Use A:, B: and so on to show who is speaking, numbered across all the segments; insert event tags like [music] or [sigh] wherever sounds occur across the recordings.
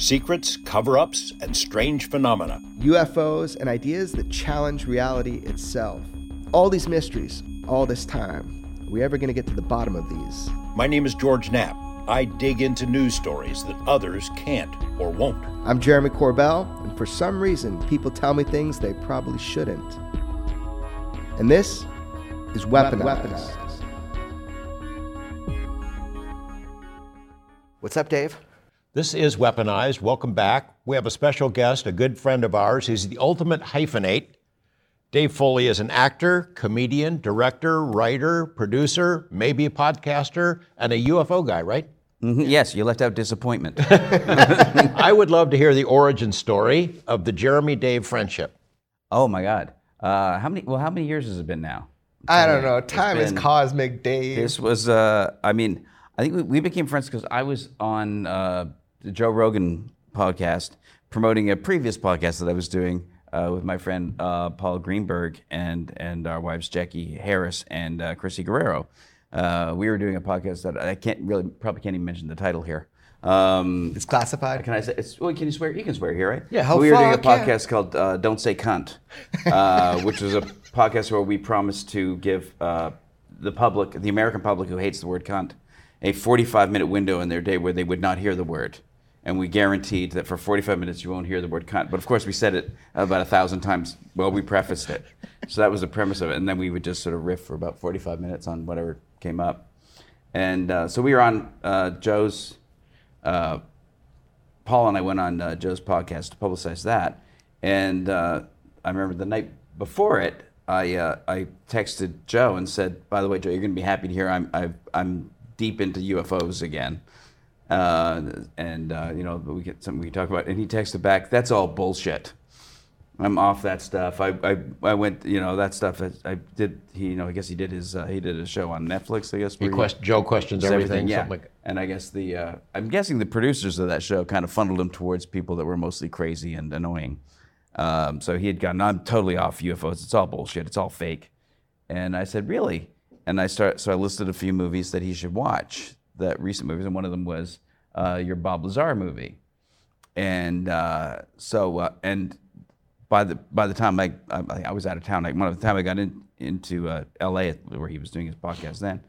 A: Secrets, cover ups, and strange phenomena.
B: UFOs and ideas that challenge reality itself. All these mysteries, all this time. Are we ever going to get to the bottom of these?
A: My name is George Knapp. I dig into news stories that others can't or won't.
B: I'm Jeremy Corbell, and for some reason, people tell me things they probably shouldn't. And this is Weaponized. Weaponized. What's up, Dave?
A: This is Weaponized. Welcome back. We have a special guest, a good friend of ours. He's the ultimate hyphenate. Dave Foley is an actor, comedian, director, writer, producer, maybe a podcaster, and a UFO guy, right?
C: Mm-hmm. Yes, you left out disappointment. [laughs] [laughs]
A: I would love to hear the origin story of the Jeremy Dave friendship.
C: Oh my God! Uh, how many? Well, how many years has it been now?
B: I don't know. Time is cosmic, Dave.
C: This was. Uh, I mean, I think we, we became friends because I was on uh, the Joe Rogan podcast promoting a previous podcast that I was doing uh, with my friend uh, Paul Greenberg and and our wives Jackie Harris and uh, Crissy Guerrero. Uh, we were doing a podcast that I can't really probably can't even mention the title here. Um,
B: it's classified.
C: Can I say? It's, well, can you swear? You can swear here, right?
B: Yeah. How
C: we were doing a podcast called uh, "Don't Say Cunt," uh, [laughs] which was a podcast where we promised to give uh, the public, the American public who hates the word "cunt," a 45-minute window in their day where they would not hear the word and we guaranteed that for 45 minutes you won't hear the word cunt. But of course, we said it about a thousand times. Well, we prefaced it. So that was the premise of it. And then we would just sort of riff for about 45 minutes on whatever came up. And uh, so we were on uh, Joe's, uh, Paul and I went on uh, Joe's podcast to publicize that. And uh, I remember the night before it, I, uh, I texted Joe and said, by the way, Joe, you're going to be happy to hear I'm, i am deep into UFOs again. Uh, and uh, you know we get something we can talk about. And he texted back, "That's all bullshit. I'm off that stuff. I, I, I went, you know, that stuff. I, I did. He, you know, I guess he did his uh, he did a show on Netflix. I guess.
A: He quest- Joe questions everything. everything
C: yeah.
A: Like
C: and I guess the uh, I'm guessing the producers of that show kind of funneled him towards people that were mostly crazy and annoying. Um, so he had gone, I'm totally off UFOs. It's all bullshit. It's all fake. And I said, really? And I start. So I listed a few movies that he should watch that recent movies, and one of them was uh, your Bob Lazar movie. And uh, so, uh, and by the by the time I, I, I was out of town, like by the time I got in, into uh, L.A. where he was doing his podcast, then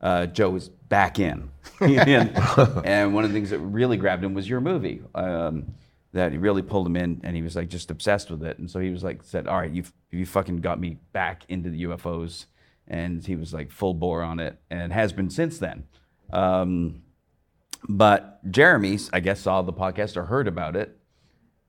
C: uh, Joe was back in, [laughs] and, and, one of the things that really grabbed him was your movie. Um, that he really pulled him in, and he was like just obsessed with it. And so he was like, said, "All right, you you fucking got me back into the UFOs," and he was like full bore on it, and has been since then. Um, but Jeremy, I guess, saw the podcast or heard about it,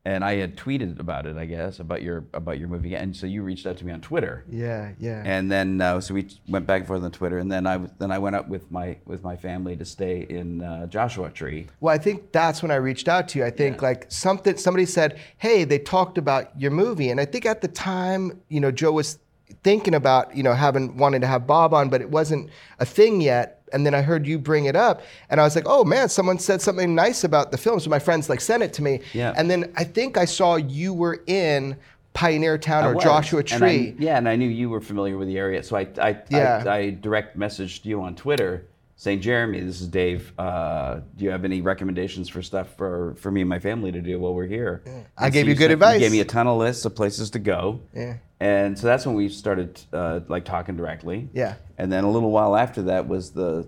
C: and I had tweeted about it, I guess, about your about your movie, and so you reached out to me on Twitter.
B: Yeah, yeah.
C: And then uh, so we went back and forth on Twitter, and then I then I went up with my with my family to stay in uh, Joshua Tree.
B: Well, I think that's when I reached out to you. I think yeah. like something somebody said, "Hey, they talked about your movie," and I think at the time, you know, Joe was thinking about you know having wanting to have Bob on, but it wasn't a thing yet and then I heard you bring it up, and I was like, "Oh man, someone said something nice about the film." So my friends like sent it to me,
C: yeah.
B: and then I think I saw you were in Pioneer Town or Joshua Tree.
C: And I, yeah, and I knew you were familiar with the area, so I I,
B: yeah.
C: I, I direct messaged you on Twitter saying, "Jeremy, this is Dave. Uh, do you have any recommendations for stuff for for me and my family to do while we're here?"
B: Yeah. I gave so you good advice.
C: You gave me a ton of lists of places to go.
B: Yeah.
C: And so that's when we started uh, like talking directly.
B: Yeah.
C: And then a little while after that was the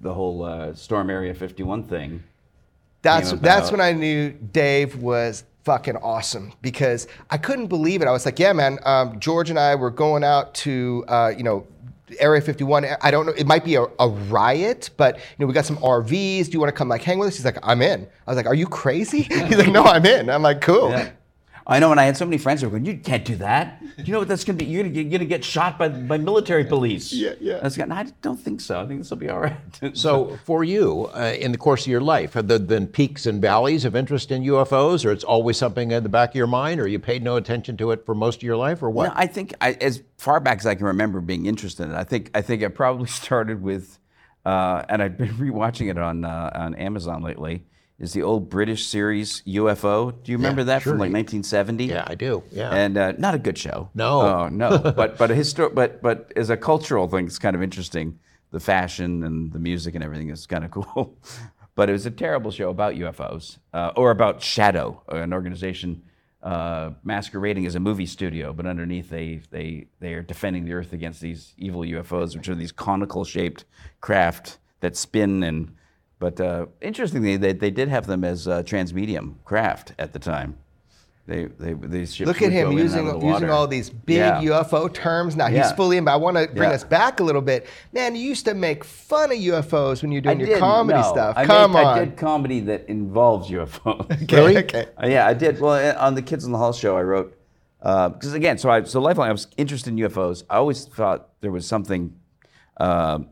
C: the whole uh, Storm Area 51 thing.
B: That's that's when I knew Dave was fucking awesome because I couldn't believe it. I was like, yeah, man. Um, George and I were going out to uh, you know. Area 51. I don't know. It might be a, a riot, but you know, we got some RVs. Do you want to come like hang with us? He's like, I'm in. I was like, Are you crazy? [laughs] He's like, No, I'm in. I'm like, Cool.
C: Yeah. I know, and I had so many friends who were going, "You can't do that. You know what that's going to be? You're going to get, you're gonna get shot by, by military police."
B: Yeah, yeah.
C: And I I don't think so. I think this will be all right. [laughs]
A: So, for you, uh, in the course of your life, have there been peaks and valleys of interest in UFOs, or it's always something in the back of your mind, or you paid no attention to it for most of your life, or what?
C: No, I think I, as far back as I can remember being interested in it, I think I think I probably [laughs] started with, uh, and I've been rewatching it on uh, on Amazon lately. Is the old British series UFO? Do you remember that
A: sure.
C: from like 1970?
A: yeah, I do. Yeah.
C: And uh, not a good show.
A: No.
C: Oh, no. [laughs] but but a histor- but but as a cultural thing, it's kind of interesting. The fashion and the music and everything is kind of [laughs] cool. but it was a terrible show about UFOs uh, or about Shadow, an organization uh, masquerading as a movie studio, but underneath they they they are defending the Earth against these evil UFOs, which are these conical shaped craft that spin and. But uh, interestingly, they, they did have them as uh, transmedium craft at the time. They, they, these ships
B: Look at him
C: go in and
B: using
C: out of the
B: using all these big
C: Yeah.
B: UFO terms. Now he's
C: Yeah.
B: fully in, but I want to bring
C: Yeah.
B: us back a little bit. Man, you used to make fun of UFOs when you're doing your
C: didn't,
B: comedy
C: no.
B: stuff.
C: I
B: Come
C: made-
B: on.
C: I did comedy that involves UFOs. [laughs]
B: Okay, okay.
C: Uh, yeah, I did. Well, uh, on the Kids in the Hall show, I wrote because again, so I so lifelong I was interested in UFOs. I always thought there was something, um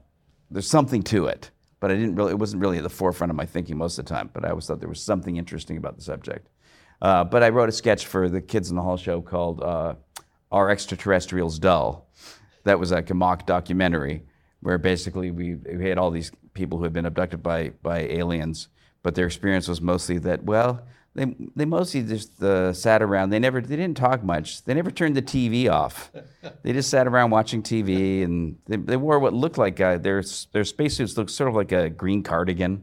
C: there's something to it, but I didn't really. It wasn't really at the forefront of my thinking most of the time. But I always thought there was something interesting about the subject. Uh, but I wrote a sketch for the Kids in the Hall show called uh, "Are Extraterrestrials Dull?" That was like a mock documentary where basically we, we had all these people who had been abducted by by aliens, but their experience was mostly that well they they mostly just uh, sat around. They never they didn't talk much. They never turned the TV off. [laughs] They just sat around watching TV, and they, they wore what looked like uh, their their spacesuits looked sort of like a green cardigan,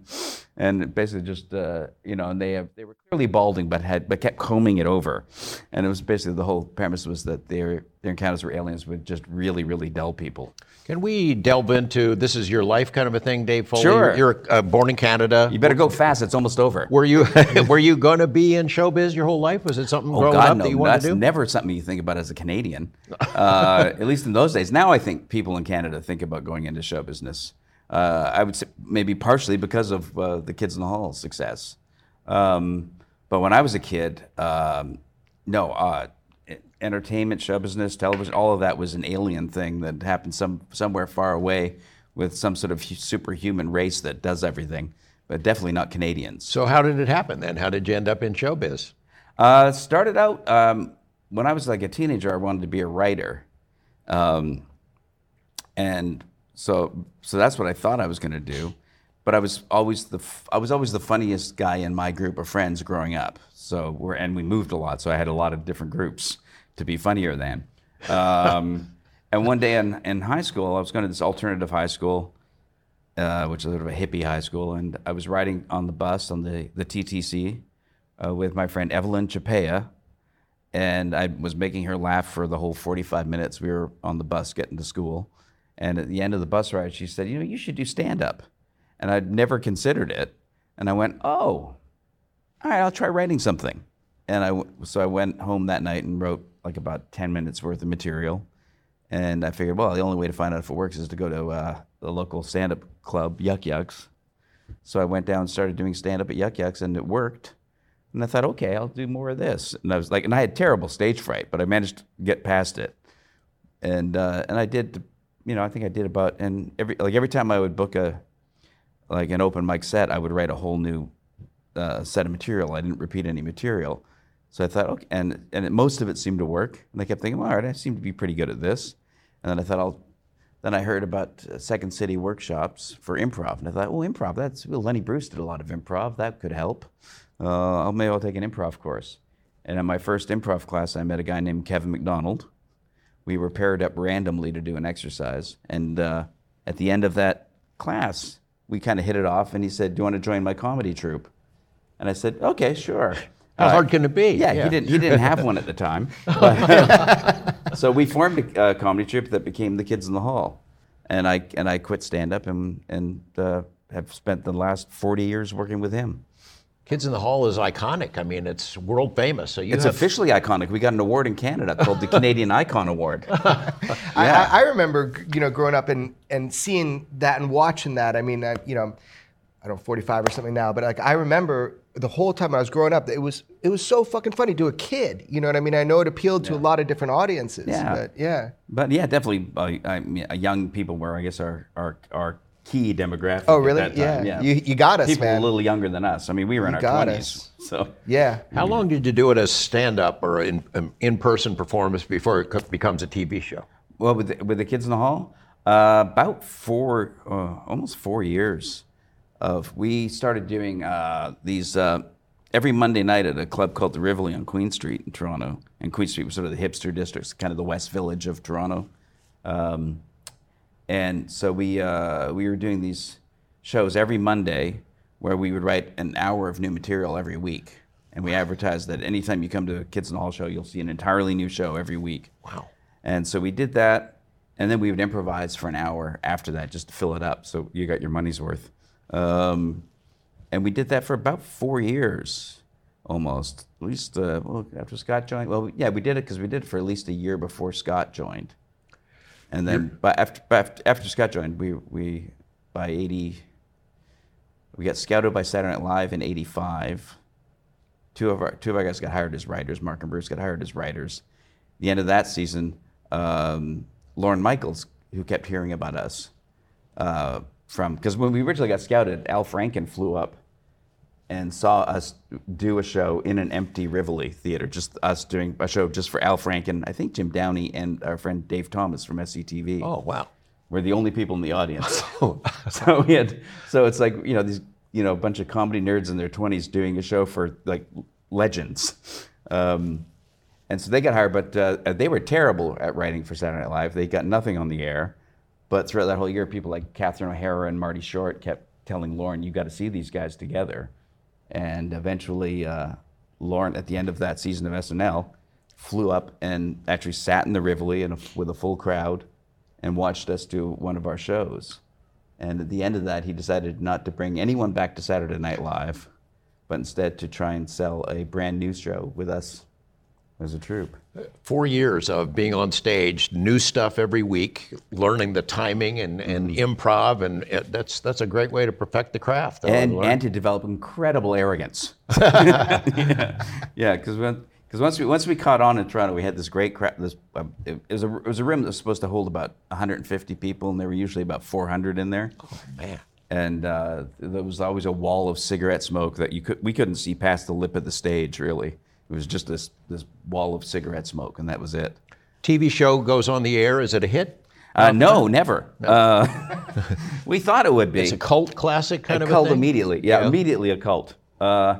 C: and basically just uh, you know, and they have, they were clearly balding, but had but kept combing it over, and it was basically the whole premise was that their their encounters were aliens with just really really dull people.
A: Can we delve into this is your life kind of a thing, Dave Foley?
C: Sure.
A: You're uh, born in Canada.
C: You better go fast. It's almost over.
A: Were you [laughs] [laughs] were you going to be in showbiz your whole life? Was it something
C: Oh
A: growing
C: God,
A: up
C: no!
A: that you wanted
C: That's
A: to do?
C: never something you think about as a Canadian. [laughs] Uh, at least in those days. Now I think people in Canada think about going into show business. Uh, I would say maybe partially because of uh, the Kids in the Hall success. Um, but when I was a kid, um, no, uh, entertainment, show business, television, all of that was an alien thing that happened some somewhere far away with some sort of superhuman race that does everything. But definitely not Canadians.
A: so how did it happen then? How did you end up in showbiz?
C: Uh, started out um, when I was like a teenager. I wanted to be a writer, um, and so so that's what I thought I was going to do. But I was always the I was always the funniest guy in my group of friends growing up. So we're and we moved a lot, so I had a lot of different groups to be funnier than. Um, [laughs] and one day in, in high school, I was going to this alternative high school, uh, which is sort of a hippie high school, and I was riding on the bus on the the TTC uh, with my friend Evelyn Chapea, and I was making her laugh for the whole 45 minutes we were on the bus getting to school. And at the end of the bus ride, she said, "You know, you should do stand up," and I'd never considered it. And I went, "Oh, all right, I'll try writing something." And I, so I went home that night and wrote like about 10 minutes worth of material. And I figured, well, the only way to find out if it works is to go to uh, the local stand-up club, Yuk Yuk's. So I went down and started doing stand-up at Yuk Yuk's, and it worked. And I thought, okay, I'll do more of this. And I was like, and I had terrible stage fright, but I managed to get past it. And uh, and I did, you know, I think I did about and every like every time I would book a like an open mic set, I would write a whole new uh, set of material. I didn't repeat any material. So I thought, okay, and and it, most of it seemed to work. And I kept thinking, all right, I seem to be pretty good at this. And then I thought, I'll. Then I heard about uh, Second City workshops for improv, and I thought, oh, improv. That's well, Lenny Bruce did a lot of improv. That could help. Uh, I'll maybe I'll take an improv course. And in my first improv class, I met a guy named Kevin McDonald. We were paired up randomly to do an exercise, and uh, at the end of that class, we kind of hit it off. And he said, "Do you want to join my comedy troupe?" And I said, "Okay, sure."
A: How
C: Uh,
A: hard can it be?
C: Yeah, he didn't. He didn't have one at the time. [laughs] So we formed a uh, comedy troupe that became the Kids in the Hall, and I and I quit stand up and and uh, have spent the last 40 years working with him.
A: Kids in the Hall is iconic. I mean, it's world famous. So you
C: It's
A: have,
C: officially iconic. We got an award in Canada called the [laughs] Canadian Icon Award. [laughs]
B: I, I, I remember, you know, growing up and, and seeing that and watching that. I mean, I, you know, I don't know, 45 or something now, but like I remember the whole time I was growing up, it was it was so fucking funny to a kid. You know what I mean? I know it appealed to a lot of different audiences.
C: Yeah.
B: But yeah.
C: But yeah, definitely, uh, I mean, uh, young people were, I guess, our our, our key demographic.
B: Oh,
C: at
B: really?
C: that time.
B: Yeah. You- you got us,
C: People
B: man.
C: a little younger than us. I mean, we were in
B: You
C: our
B: got
C: twenties.
B: us.
C: So
B: Yeah.
A: How long did you do it as stand up or in, um, in-person performance before it becomes a TV show?
C: Well, with the, with the kids in the hall, uh, about four, uh, almost four years of. We started doing uh, these uh, every Monday night at a club called the Rivoli on Queen Street in Toronto. And Queen Street was sort of the hipster district, kind of the West Village of Toronto. Um, and so we uh, we were doing these shows every Monday, where we would write an hour of new material every week. And we advertised that anytime you come to a Kids in the Hall show, you'll see an entirely new show every week.
A: Wow.
C: And so we did that, and then we would improvise for an hour after that just to fill it up. So you got your money's worth. Um, and we did that for about four years, almost. At least uh, well, after Scott joined. Well, yeah, we did it because we did it for at least a year before Scott joined. And then, but after, but after Scott joined, we we by eighty, we got scouted by Saturday Night Live in '85. Two of our two of our guys got hired as writers. Mark and Bruce got hired as writers. The end of that season, um, Lorne Michaels, who kept hearing about us uh, from because when we originally got scouted, Al Franken flew up and saw us do a show in an empty Rivoli theater, just us doing a show just for Al Franken, I think Jim Downey and our friend Dave Thomas from SCTV.
A: Oh, wow.
C: We're the only people in the audience. [laughs] [laughs] so we had, so it's like you know these you know a bunch of comedy nerds in their 20s doing a show for like legends, um, and so they got hired, but uh, they were terrible at writing for Saturday Night Live. They got nothing on the air, but throughout that whole year, people like Catherine O'Hara and Marty Short kept telling Lorne, "You got to see these guys together," and eventually, uh, Lorne at the end of that season of SNL flew up and actually sat in the Rivoli in a, with a full crowd and watched us do one of our shows. And at the end of that, he decided not to bring anyone back to Saturday Night Live, but instead to try and sell a brand new show with us as a troupe.
A: Four years of being on stage, new stuff every week, learning the timing and, and improv, and it, that's that's a great way to perfect the craft.
C: and, and to develop incredible arrogance. [laughs] [laughs] yeah, because because once we once we caught on in Toronto, we had this great crowd. This um, it, it was a it was a room that was supposed to hold about 150 people, and there were usually about 400 in there.
A: Oh man.
C: And uh, there was always a wall of cigarette smoke that you could we couldn't see past the lip of the stage. Really, it was just this this wall of cigarette smoke, and that was it.
A: TV show goes on the air. Is it a hit?
C: Uh, no, never. Uh, [laughs] we thought it would be.
A: It's a cult classic kind
C: a
A: of
C: cult immediately. Yeah,
A: Yeah.
C: immediately a cult. Uh,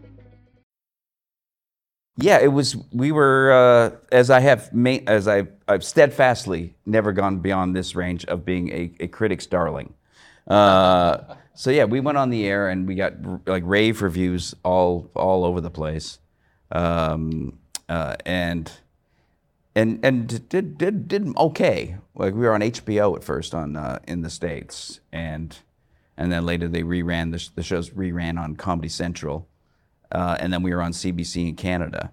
C: Yeah, it was. We were, uh, as I have, ma- as I, I've steadfastly never gone beyond this range of being a, a critic's darling. Uh, so yeah, we went on the air and we got like rave reviews all all over the place, um, uh, and and and did did did okay. Like we were on HBO at first on uh, in the states, and and then later they reran the, the shows reran on Comedy Central uh, and then we were on CBC in Canada,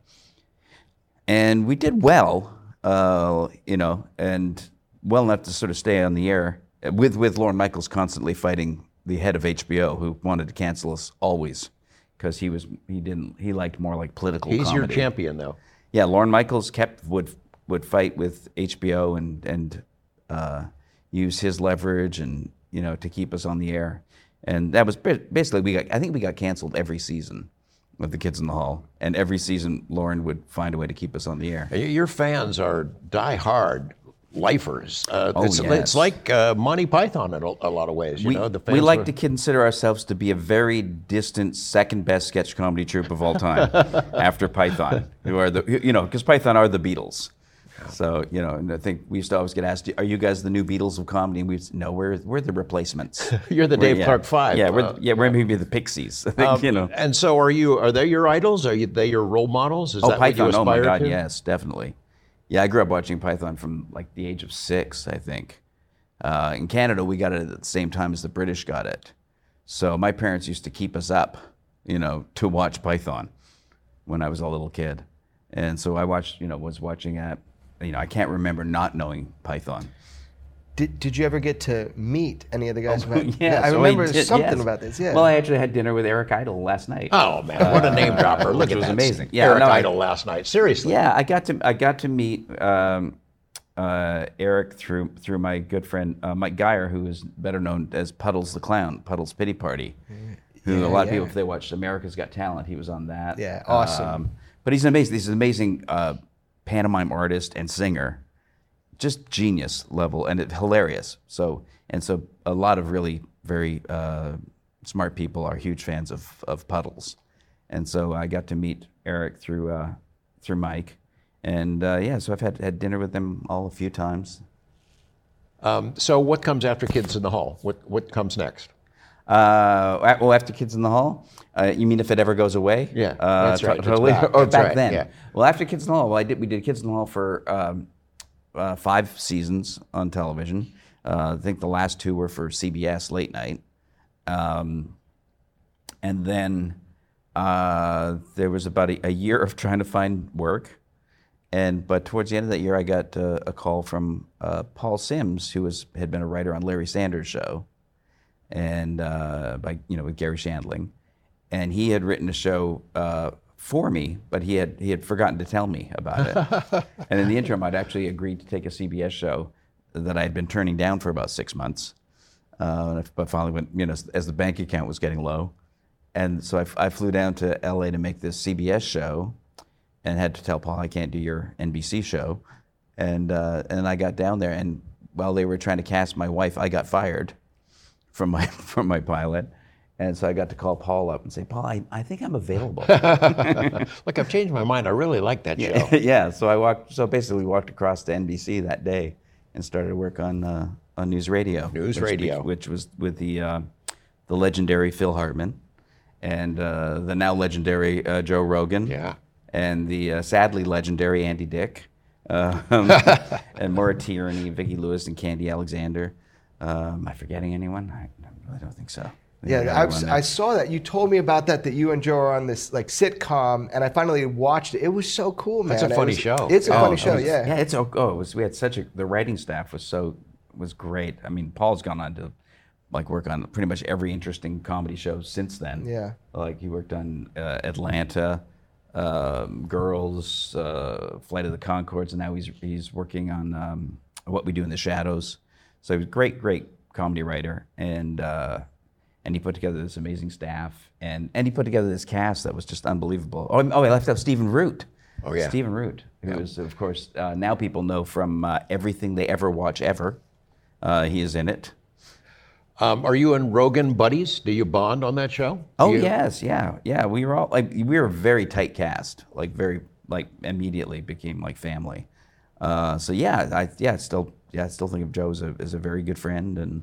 C: and we did well, uh, you know, and well enough to sort of stay on the air with with Lorne Michaels constantly fighting the head of HBO, who wanted to cancel us always, because he was he didn't he liked more like political.
A: He's your champion, though.
C: Yeah, Lorne Michaels kept would would fight with HBO and and uh, use his leverage and you know to keep us on the air, and that was basically we got I think we got canceled every season with the Kids in the Hall, and every season Lorne would find a way to keep us on the air.
A: Your fans are die-hard lifers. Uh,
C: Oh,
A: it's,
C: yes.
A: it's like uh, Monty Python in a, a lot of ways. You
C: we,
A: know, the
C: we like
A: were-
C: to consider ourselves to be a very distant second best sketch comedy troupe of all time [laughs] after Python, who are the you know because Python are the Beatles. So you know, and I think we used to always get asked, "Are you guys the new Beatles of comedy?" And we would no, we're we're the replacements. [laughs]
A: You're the Dave
C: yeah.
A: Clark Five.
C: Yeah, we're,
A: Uh,
C: yeah, we're maybe the Pixies. [laughs] I think,
A: Um,
C: you know.
A: And so, are you? Are they your idols? Are you, they your role models? Is
C: Oh,
A: that what you
C: Python! Oh my God,
A: to?
C: yes, definitely. Yeah, I grew up watching Python from like the age of six, I think. Uh, in Canada, we got it at the same time as the British got it. So my parents used to keep us up, you know, to watch Python when I was a little kid, and so I watched, you know, was watching at, you know, I can't remember not knowing Python.
B: Did, did you ever get to meet any of the guys? who had- [laughs]
C: Yeah,
B: I
C: so
B: remember
C: did-
B: something
C: yes.
B: about this. Yeah.
C: Well, I actually had dinner with Eric Idle last night.
A: Oh man, what a name dropper! Look it
C: was amazing. Yeah,
A: Eric
C: no, I-
A: Idle last night. Seriously.
C: Yeah, I got to I got to meet um, uh, Eric through through my good friend uh, Mike Geier, who is better known as Puddles the Clown, Puddles Pity Party. Who
B: Yeah,
C: a lot of people, if they watched America's Got Talent, he was on that. Um,
B: Yeah, awesome.
C: but he's amazing. He's an amazing uh, pantomime artist and singer, just genius level, and it, hilarious. So and so, a lot of really very uh, smart people are huge fans of of Puddles, and so I got to meet Eric through uh, through Mike, and uh, yeah, so I've had had dinner with them all a few times.
A: Um, so, what comes after Kids in the Hall? What What comes next?
C: Uh, well, after Kids in the Hall, uh, you mean if it ever goes away?
A: Yeah,
C: uh,
A: that's right.
C: Totally.
A: back. [laughs]
C: Or
A: That's
C: back
A: right,
C: then.
A: yeah.
C: Well, after Kids in the Hall, well, I did. We did Kids in the Hall for um, uh, five seasons on television. Uh, I think the last two were for CBS late night, um, and then uh, there was about a, a year of trying to find work. And but towards the end of that year, I got uh, a call from uh, Paul Simms, who was had been a writer on Larry Sanders' show, and uh, by you know with Garry Shandling, and he had written a show uh, for me, but he had he had forgotten to tell me about it. [laughs] and in the interim, I'd actually agreed to take a CBS show that I had been turning down for about six months, uh, but finally went you know as, as the bank account was getting low, and so I flew down to LA to make this CBS show, and had to tell Paul I can't do your NBC show, and uh, and I got down there, and while they were trying to cast my wife, I got fired from my [laughs] from my pilot, and so I got to call Paul up and say, Paul, I, I think I'm available. [laughs]
A: Look, I've changed my mind. I really like that show. [laughs]
C: yeah, so I walked. So basically, walked across to NBC that day and started work on uh, on NewsRadio.
A: News
C: which,
A: radio.
C: which was with the uh, the legendary Phil Hartman and uh, the now legendary uh, Joe Rogan.
A: Yeah.
C: And the uh, sadly legendary Andy Dick, uh, and Maura Tierney, Vicki Lewis, and Khandi Alexander. Um, am I forgetting anyone? I really don't think so. I
B: Yeah, I,
C: everyone.
B: I saw that. You told me about that. That you and Joe are on this like sitcom, and I finally watched it. It was so cool, man.
A: That's a
B: It
A: funny
B: was-
A: show.
B: It's a
C: Oh,
B: funny show.
C: was-
B: yeah.
C: Yeah, it's oh, oh, it was, we had such a the writing staff was so was great. I mean, Paul's gone on to like work on pretty much every interesting comedy show since then.
B: Yeah.
C: like he worked on uh, Atlanta, um, Girls, uh, Flight of the Conchords, and now he's he's working on um, What We Do in the Shadows. So he was a great, great comedy writer, and uh, and he put together this amazing staff, and and he put together this cast that was just unbelievable. Oh, oh, I left out Stephen Root.
A: Oh, yeah.
C: Stephen Root, who is of course uh, now people know from uh, everything they ever watch ever. Uh, he is in it.
A: Um, are you and Rogan buddies? Do you bond on that show?
C: Oh
A: You-
C: yes, yeah, yeah. We were all like we were a very tight cast, like very like immediately became like family. Uh, so yeah, I yeah still yeah I still think of Joe as a as a very good friend, and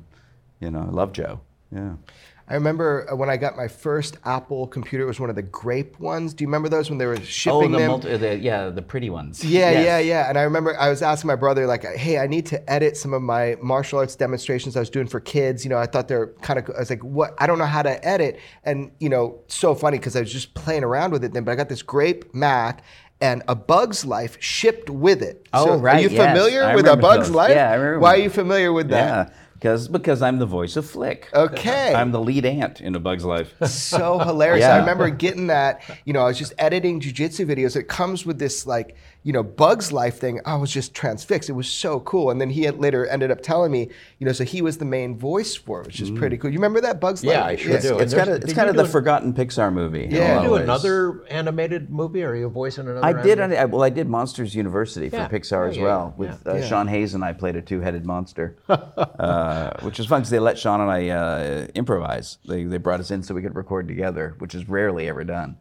C: you know I love Joe. Yeah.
B: I remember uh, when I got my first Apple computer. It was one of the grape ones. Do you remember those when they were shipping them?
C: Oh, the yeah the pretty ones.
B: Yeah,
C: Yes.
B: yeah, yeah. And I remember I was asking my brother, like, hey, I need to edit some of my martial arts demonstrations I was doing for kids. You know, I thought they're kind of, I was like, what? I don't know how to edit. And, you know, so funny because I was just playing around with it then, but I got this grape Mac and a Bug's Life shipped with it.
C: Oh,
B: so Are you
C: yes.
B: familiar
C: I
B: with a Bug's
C: those.
B: Life?
C: Yeah, I remember
B: Why are you familiar with that?
C: Yeah. Because because I'm the voice of Flick.
B: Okay.
C: I'm the lead ant in A Bug's Life.
B: so hilarious. I remember getting that, you know, I was just editing jujitsu videos. It comes with this like, you know, Bugs Life thing. I was just transfixed. It was so cool. And then he had later ended up telling me, you know, so he was the main voice for it, which is pretty cool. You remember that Bugs
A: Yeah,
B: Life?
A: I sure do.
C: It's kind of it's kind of the
A: an-
C: forgotten Pixar movie. Yeah. a
A: Did you do another animated movie? Are you a voice in another?
C: I did.
A: animated-
C: I, well, I did Monsters University for
A: Yeah.
C: Pixar
A: Oh,
C: as
A: yeah,
C: well.
A: yeah,
C: With. Uh,
B: Yeah.
C: Sean Hayes and I played a two-headed monster, [laughs] uh, which was fun because they let Sean and I uh, improvise. They they brought us in so we could record together, which is rarely ever done.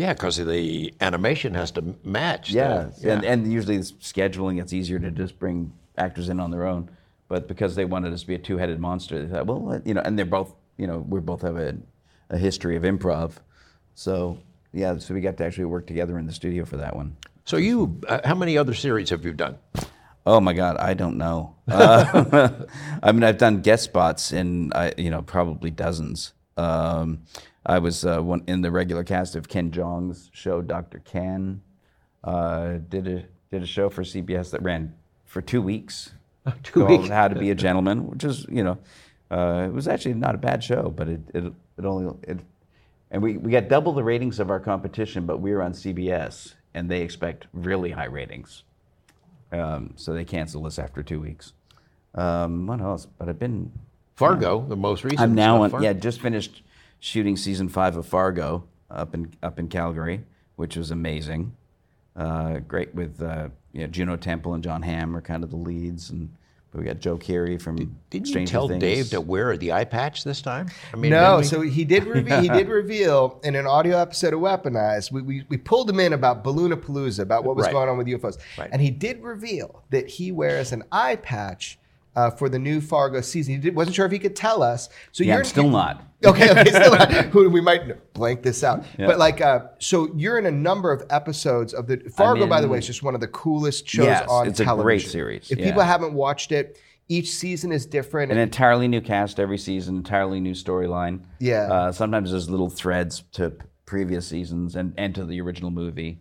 A: Yeah, because the animation has to match. the-
C: Yeah, and and usually the scheduling it's easier to just bring actors in on their own. But because they wanted us to be a two-headed monster, they thought, well, you know, and they're both, you know, we both have a, a history of improv, so yeah, so we got to actually work together in the studio for that one.
A: So you, uh, how many other series have you done?
C: Oh my God, I don't know. Uh, [laughs] I mean, I've done guest spots in, I, you know, probably dozens. Um, I was uh, one in the regular cast of Ken Jeong's show, Dr. Ken. Uh, did a did a show for CBS that ran for two weeks. [laughs]
A: Two
C: called
A: weeks.
C: How to Be a Gentleman, which is, you know, uh, it was actually not a bad show, but it it, it only it, and we, we got double the ratings of our competition, but we were on CBS, and they expect really high ratings. Um, so they canceled us after two weeks. Um, what else? But I've been.
A: Fargo, the most recent.
C: I'm now on.
A: Fargo.
C: Yeah, just finished shooting season five of Fargo up in up in Calgary, which was amazing. Uh, great with uh, you know, Juno Temple and Jon Hamm are kind of the leads, and we got Joe Keery from
A: Didn't you
C: Stranger
A: tell
C: Things.
A: Dave to wear the eye patch this time? I mean,
B: No,
A: we?
B: so he did [laughs] reveal, he did reveal in an audio episode of Weaponized. We, we, we pulled him in about Balloonapalooza, about what was
A: Right.
B: going on with UFOs,
A: Right.
B: and he did reveal that he wears an eye patch uh, for the new Fargo season. He did, wasn't sure if he could tell us. So
C: Yeah,
B: you're
C: I'm still not. [laughs]
B: Okay, okay, still not. [laughs] Who we might blank this out.
C: Yeah.
B: But like, uh, so you're in a number of episodes of the Fargo. by the way,
C: in-
B: is just one of the coolest shows
C: Yes,
B: on
C: it's a
B: television.
C: great series,
B: If
C: yeah.
B: people haven't watched it, each season is different.
C: An entirely new cast every season, entirely new storyline.
B: Yeah.
C: Uh, sometimes there's little threads to previous seasons and, and to the original movie.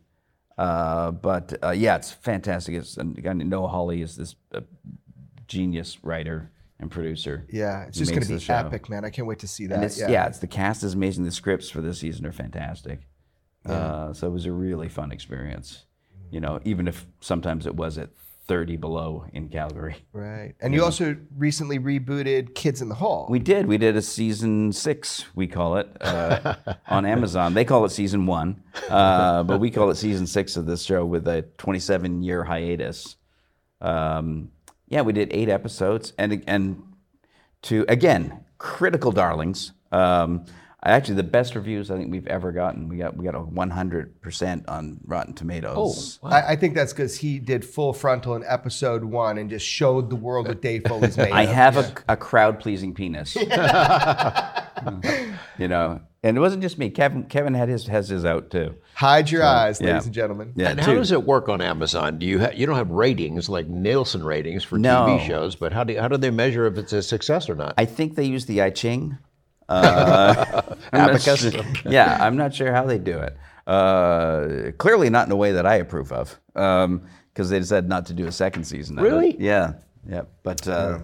C: Uh, but uh, yeah, it's fantastic. It's, and Noah Hawley is this uh, genius writer and producer.
B: yeah, it's just going to be epic, man. I can't wait to see that.
C: It's, yeah. it's the cast is amazing. The scripts for this season are fantastic. Uh, so it was a really fun experience. You know, even if sometimes it was at 30 below in Calgary.
B: Right. And you also recently rebooted Kids in the Hall.
C: We did. We did a season six, we call it, uh, [laughs] on Amazon. They call it season one, uh, but we call it season six of this show with a 27 year hiatus. Um, yeah, we did eight episodes, and and to again critical darlings. Um, actually, the best reviews I think we've ever gotten. We got we got a 100 percent on Rotten Tomatoes.
B: I, I think that's because he did full frontal in episode one and just showed the world what Dave Foley's made [laughs]
C: I
B: of.
C: have a, a crowd pleasing penis. [laughs] you know, and it wasn't just me. Kevin Kevin had his has his out too.
B: Hide your eyes,
C: yeah.
B: ladies and gentlemen.
C: Yeah,
A: And how
C: two.
A: does it work on Amazon? Do you ha- you don't have ratings like Nielsen ratings for
C: No.
A: TV shows, but how do how do they measure if it's a success or not?
C: I think they use the I Ching. [laughs] Uh, I'm
A: Abacus.
C: sure- yeah, I'm not sure how they do it. Uh, clearly not in a way that I approve of, because they said not to do a second season. of it.
A: Really?
C: Yeah, yeah. But uh,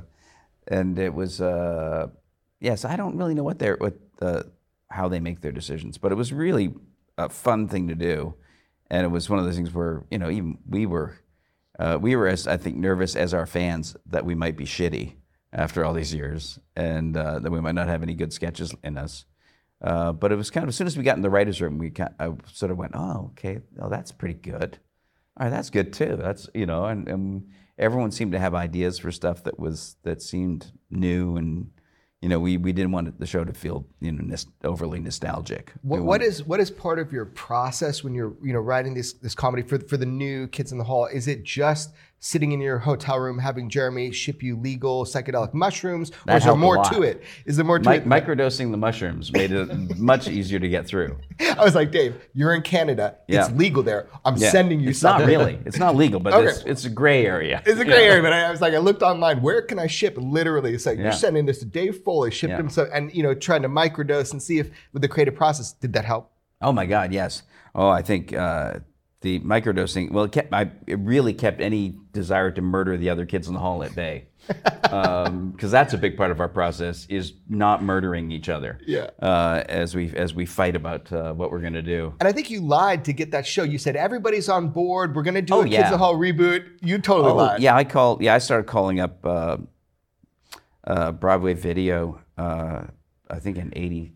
C: and it was uh, yes. I don't really know what they're what uh, how they make their decisions, but it was really a fun thing to do, and it was one of those things where you know even we were uh, we were as I think nervous as our fans that we might be shitty after all these years, and uh, that we might not have any good sketches in us. Uh, but it was kind of as soon as we got in the writers' room, we kind I sort of went, oh, okay, oh, that's pretty good. All right, that's good too. That's you know, and, and everyone seemed to have ideas for stuff that was that seemed new, and you know, we we didn't want the show to feel you know overly nostalgic.
B: What, what is what is part of your process when you're you know writing this this comedy for for the new Kids in the Hall? Is it just sitting in your hotel room having Jeremy ship you legal psychedelic mushrooms, or
C: That
B: is there more to it? Is there more to
C: Mi-
B: it?
C: microdosing the mushrooms made it [laughs] much easier to get through.
B: I was like, Dave, you're in Canada.
C: Yeah.
B: It's legal there. I'm
C: Yeah.
B: sending you
C: It's
B: something.
C: not really. It's not legal, but
B: Okay.
C: it's, it's a gray area.
B: It's a gray area, but I, I was like, I looked online. Where can I ship? Literally, it's like
C: Yeah.
B: you're sending this to Dave Foley, shipped
C: Yeah.
B: him some, and you know, trying to microdose and see if with the creative process did that help.
C: Oh my God, yes. Oh, I think uh, the microdosing, well, it kept I, it really kept any desire to murder the other kids in the hall at bay, [laughs] because that's a big part of our process is not murdering each other.
B: Yeah.
C: Uh, as we as we fight about uh, what we're gonna do.
B: And I think you lied to get that show. You said everybody's on board. We're gonna do
C: Oh,
B: a Kids
C: yeah.
B: in the Hall reboot. You totally
C: Oh,
B: lied.
C: yeah, I called. Yeah, I started calling up uh, uh, Broadway Video. Uh, I think in '80.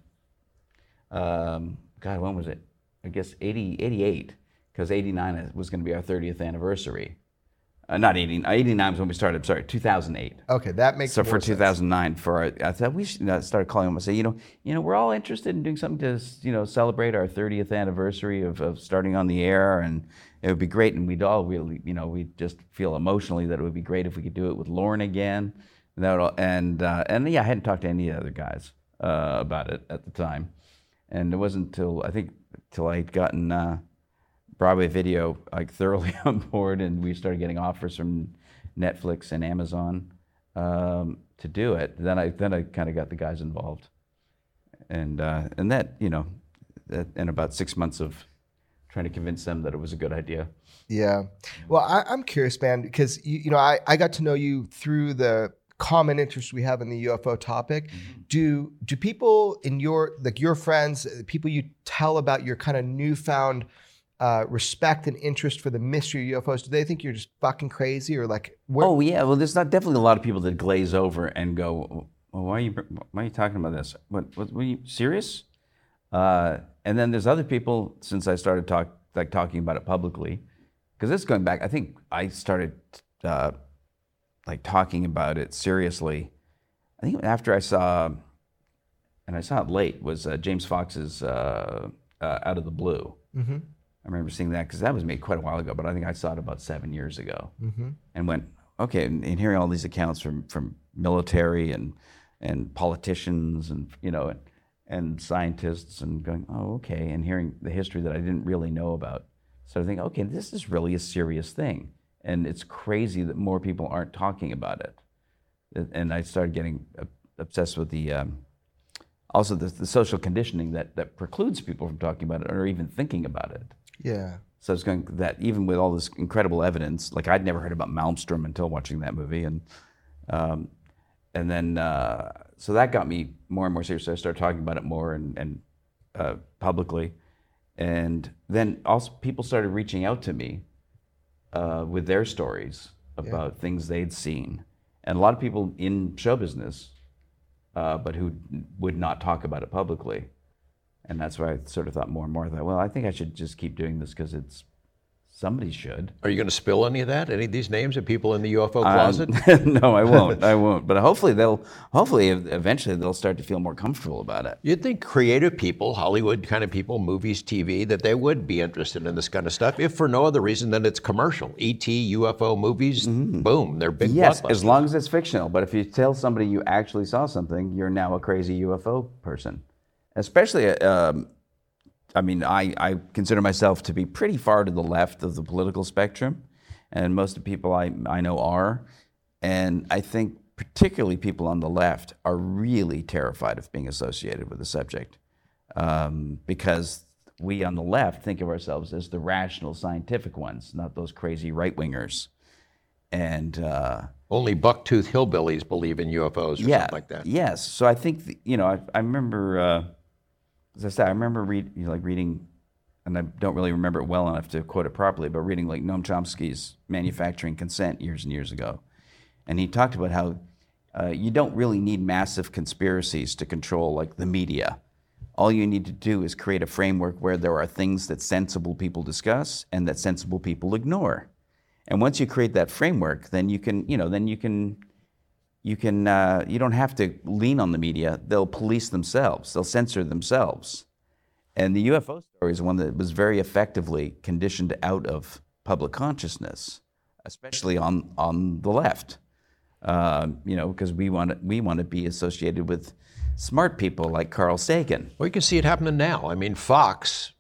C: Um, God, when was it? I guess 80, 88, because '89 was going to be our 30th anniversary. Uh, not 80, 89 was when we started. Sorry, 2008.
B: Okay, that makes
C: So for
B: sense.
C: 2009, for our, I thought we should uh, start calling them and say, you know, you know, we're all interested in doing something to, you know, celebrate our 30th anniversary of, of starting on the air, and it would be great. And we'd all really, you know, we just feel emotionally that it would be great if we could do it with Lorne again. And that would all, and uh, and yeah, I hadn't talked to any of the other guys uh, about it at the time, and it wasn't until I think till I'd gotten. Broadway Video like [laughs] thoroughly on board, and we started getting offers from Netflix and Amazon um, to do it. Then I then I kind of got the guys involved, and uh, and that you know, that, in about six months of trying to convince them that it was a good idea.
B: Yeah. Well, I, I'm curious, man, because you, you know I, I got to know you through the common interest we have in the UFO topic. Do do people in your like your friends, people you tell about your kind of newfound uh, respect and interest for the mystery of UFOs? Do they think you're just fucking crazy or like? Where,
C: Oh yeah, well, there's not definitely a lot of people that glaze over and go, well, "Why are you why are you talking about this? What, what were you serious?" Uh, and then there's other people since I started talk like talking about it publicly, because this is going back. I think I started uh, like talking about it seriously. I think after I saw, and I saw it late, was uh, James Fox's uh, uh, Out of the Blue. I remember seeing that because that was made quite a while ago, but I think I saw it about seven years ago, and went okay. And, and hearing all these accounts from from military and and politicians and you know and, and scientists and going oh okay, and hearing the history that I didn't really know about, so I think okay, this is really a serious thing, and it's crazy that more people aren't talking about it, and I started getting obsessed with the. Um, also, the, the social conditioning that, that precludes people from talking about it or even thinking about it.
B: Yeah.
C: So it's going that even with all this incredible evidence, like I'd never heard about Malmstrom until watching that movie, and um, and then uh, so that got me more and more serious. So I started talking about it more and, and uh, publicly, and then also people started reaching out to me uh, with their stories about things they'd seen, and a lot of people in show business, uh, but who would not talk about it publicly. And that's why I sort of thought more and more that, well, I think I should just keep doing this because it's somebody should.
A: Are you going to spill any of that? Any of these names of people in the UFO
C: Um,
A: closet? [laughs]
C: no, I won't. I won't. But hopefully they'll. Hopefully, eventually they'll start to feel more comfortable about it.
A: You'd think creative people, Hollywood kind of people, movies, TV, that they would be interested in this kind of stuff, if for no other reason than it's commercial. ET, UFO movies, boom, they're big
C: Mm-hmm. Yes, as long as it's fictional. But if you tell somebody you actually saw something, you're now a crazy UFO person. Especially, um, I mean, I, I consider myself to be pretty far to the left of the political spectrum, and most of the people I, I know are. And I think particularly people on the left are really terrified of being associated with the subject um, because we on the left think of ourselves as the rational scientific ones, not those crazy right wingers. And uh,
A: Only bucktooth hillbillies believe in UFOs or
C: yeah,
A: something like that.
C: Yes. So I think th- you know I, I remember, uh, as I said, I remember read, you know, like reading, and I don't really remember it well enough to quote it properly, but reading like Noam Chomsky's Manufacturing Consent years and years ago, and he talked about how uh, you don't really need massive conspiracies to control like the media. All you need to do is create a framework where there are things that sensible people discuss and that sensible people ignore. And once you create that framework, then you can, you know, then you can you can uh, you don't have to lean on the media. They'll police themselves. They'll censor themselves. And the ufo story is one that was very effectively conditioned out of public consciousness especially on on the left. Um you know because we want we want to be associated with smart people like carl sagan.
A: Well, you can see it happening now. I mean, Fox,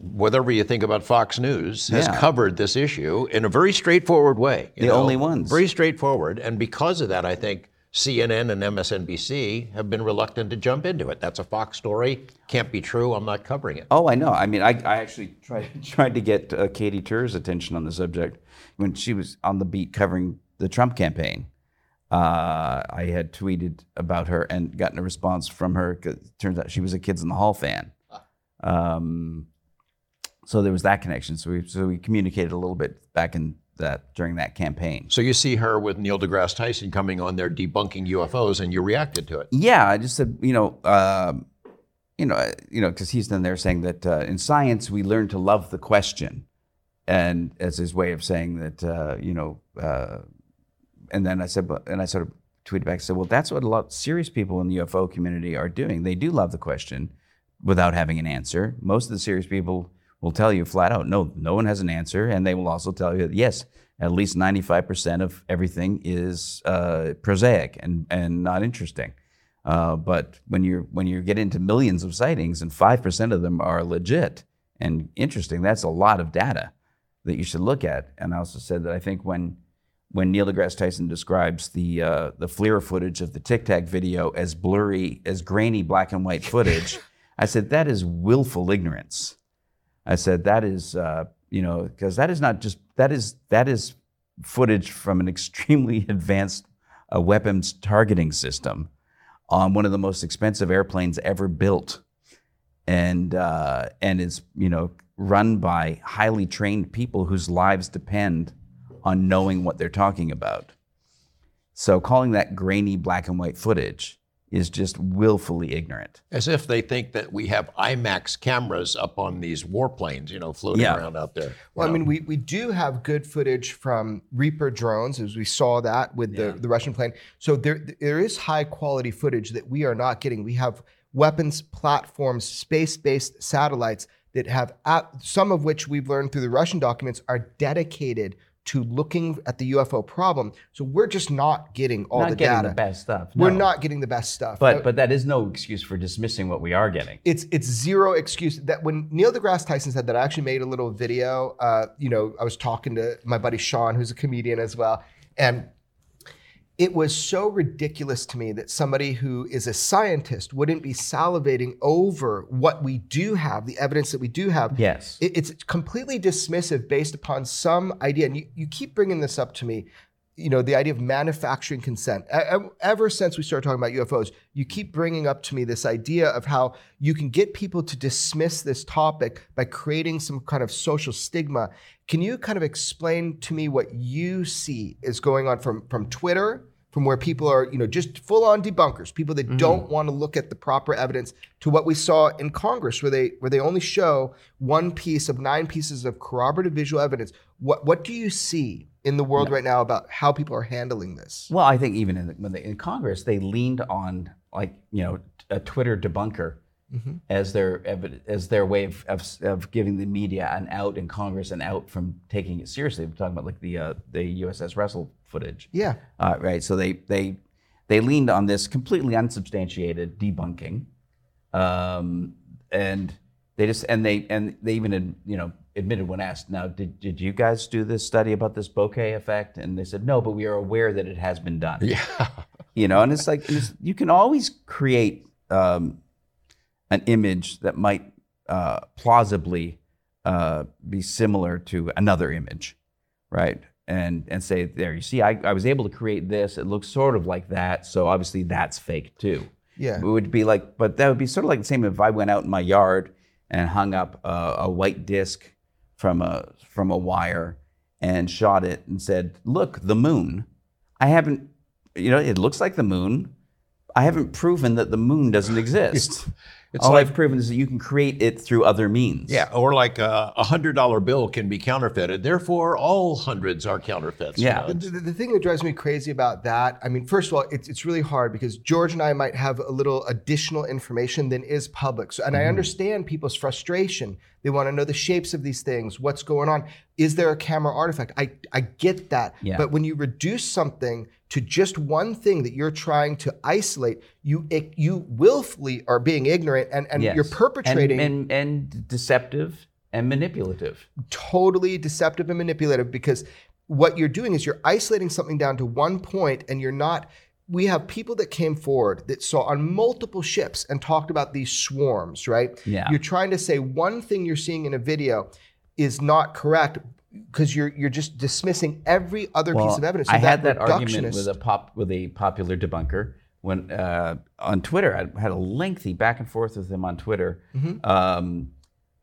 A: whatever you think about Fox News, has
C: Yeah.
A: covered this issue in a very straightforward way.
C: The only ones.
A: Very straightforward. And because of that, I think CNN and MSNBC have been reluctant to jump into it. That's a Fox story. Can't be true. I'm not covering it.
C: Oh, I know. I mean, I, I actually tried [laughs] tried to get uh, Katy Tur's attention on the subject when she was on the beat covering the Trump campaign. Uh, I had tweeted about her and gotten a response from her. 'cause it turns out she was a Kids in the Hall fan. Um, so there was that connection. So we so we communicated a little bit back in that during that campaign.
A: So you see her with Neil deGrasse Tyson coming on there debunking UFOs, and you reacted to it.
C: Yeah, I just said, you know, um, you know, you know, because he's then there saying that uh, in science we learn to love the question, and as his way of saying that, uh, you know, uh, and then I said, and I sort of tweeted back, and said, well, that's what a lot of serious people in the UFO community are doing. They do love the question without having an answer. Most of the serious people will tell you flat out, no, no one has an answer, and they will also tell you that yes, at least 95% of everything is uh, prosaic and, and not interesting. Uh, but when you when you get into millions of sightings and five percent of them are legit and interesting, that's a lot of data that you should look at. And I also said that I think when when Neil deGrasse Tyson describes the uh, the FLIR footage of the Tic Tac video as blurry, as grainy black and white footage, [laughs] I said that is willful ignorance. I said that is uh, you know because that is not just that is that is footage from an extremely [laughs] advanced uh, weapons targeting system on one of the most expensive airplanes ever built, and uh, and is you know run by highly trained people whose lives depend on knowing what they're talking about. So calling that grainy black and white footage is just willfully ignorant.
A: As if they think that we have IMAX cameras up on these warplanes, you know, floating
C: Yeah.
A: around out there.
B: Well, I mean, we, we do have good footage from Reaper drones, as we saw that with the, the Russian plane. So there there is high quality footage that we are not getting. We have weapons platforms, space based satellites that have, at, some of which we've learned through the Russian documents, are dedicated to looking at the UFO problem. So we're just not getting all
C: Not
B: the
C: getting
B: data.
C: the best stuff.
B: We're not getting the best stuff.
C: But
B: Uh,
C: but that is no excuse for dismissing what we are getting.
B: it's it's zero excuse that when Neil deGrasse Tyson said that I actually made a little video. Uh, you know, I was talking to my buddy Sean, who's a comedian as well, and it was so ridiculous to me that somebody who is a scientist wouldn't be salivating over what we do have, the evidence that we do have.
C: Yes.
B: It- it's completely dismissive based upon some idea. And you, you keep bringing this up to me, you know, the idea of manufacturing consent. Ever since we started talking about UFOs, you keep bringing up to me this idea of how you can get people to dismiss this topic by creating some kind of social stigma. Can you kind of explain to me what you see is going on from, from Twitter? From where people are, you know, just full-on debunkers, people that mm. don't want to look at the proper evidence, to what we saw in Congress, where they where they only show one piece of nine pieces of corroborative visual evidence. What what do you see in the world right now about how people are handling this?
C: Well, I think even in, the, when they, in Congress, they leaned on like you know a Twitter debunker as their as their way of, of of giving the media an out in Congress and out from taking it seriously. We're talking about like the uh, the USS Russell footage.
B: Yeah.
C: Uh, right. So they they they leaned on this completely unsubstantiated debunking, um, and they just and they and they even you know admitted when asked, now did did you guys do this study about this bokeh effect? And they said no, but we are aware that it has been done.
A: yeah. [laughs]
C: You know, and it's like it's, you can always create um, an image that might uh, plausibly uh, be similar to another image, right? And and say there, you see, I, I was able to create this. It looks sort of like that, so obviously that's fake too.
B: Yeah.
C: It would be like, but that would be sort of like the same if I went out in my yard and hung up a, a white disc from a from a wire and shot it and said, "Look, the moon." I haven't, you know, it looks like the moon. I haven't proven that the moon doesn't [laughs] exist.
A: It's
C: All
A: like-
C: I've proven is that you can create it through other means.
A: Yeah, or like a a hundred dollar bill can be counterfeited. Therefore, all hundreds are counterfeits. you
C: Yeah.
A: know,
B: The, the, the thing that drives me crazy about that, I mean, first of all, it's, it's really hard because George and I might have a little additional information than is public. So, and I mm-hmm. understand people's frustration. They want to know the shapes of these things, what's going on. Is there a camera artifact? I, I get that.
C: Yeah.
B: But when you reduce something to just one thing that you're trying to isolate, you you willfully are being ignorant and, and
C: Yes.
B: you're perpetrating
C: and, and, and deceptive and manipulative.
B: totally deceptive and manipulative because what you're doing is you're isolating something down to one point and you're not we have people that came forward that saw on multiple ships and talked about these swarms, right?
C: Yeah.
B: You're trying to say one thing you're seeing in a video is not correct because you're you're just dismissing every other piece of evidence. So
C: I had that argument with a pop with a popular debunker when uh, on Twitter. I had a lengthy back and forth with him on Twitter
B: Mm-hmm.
C: um,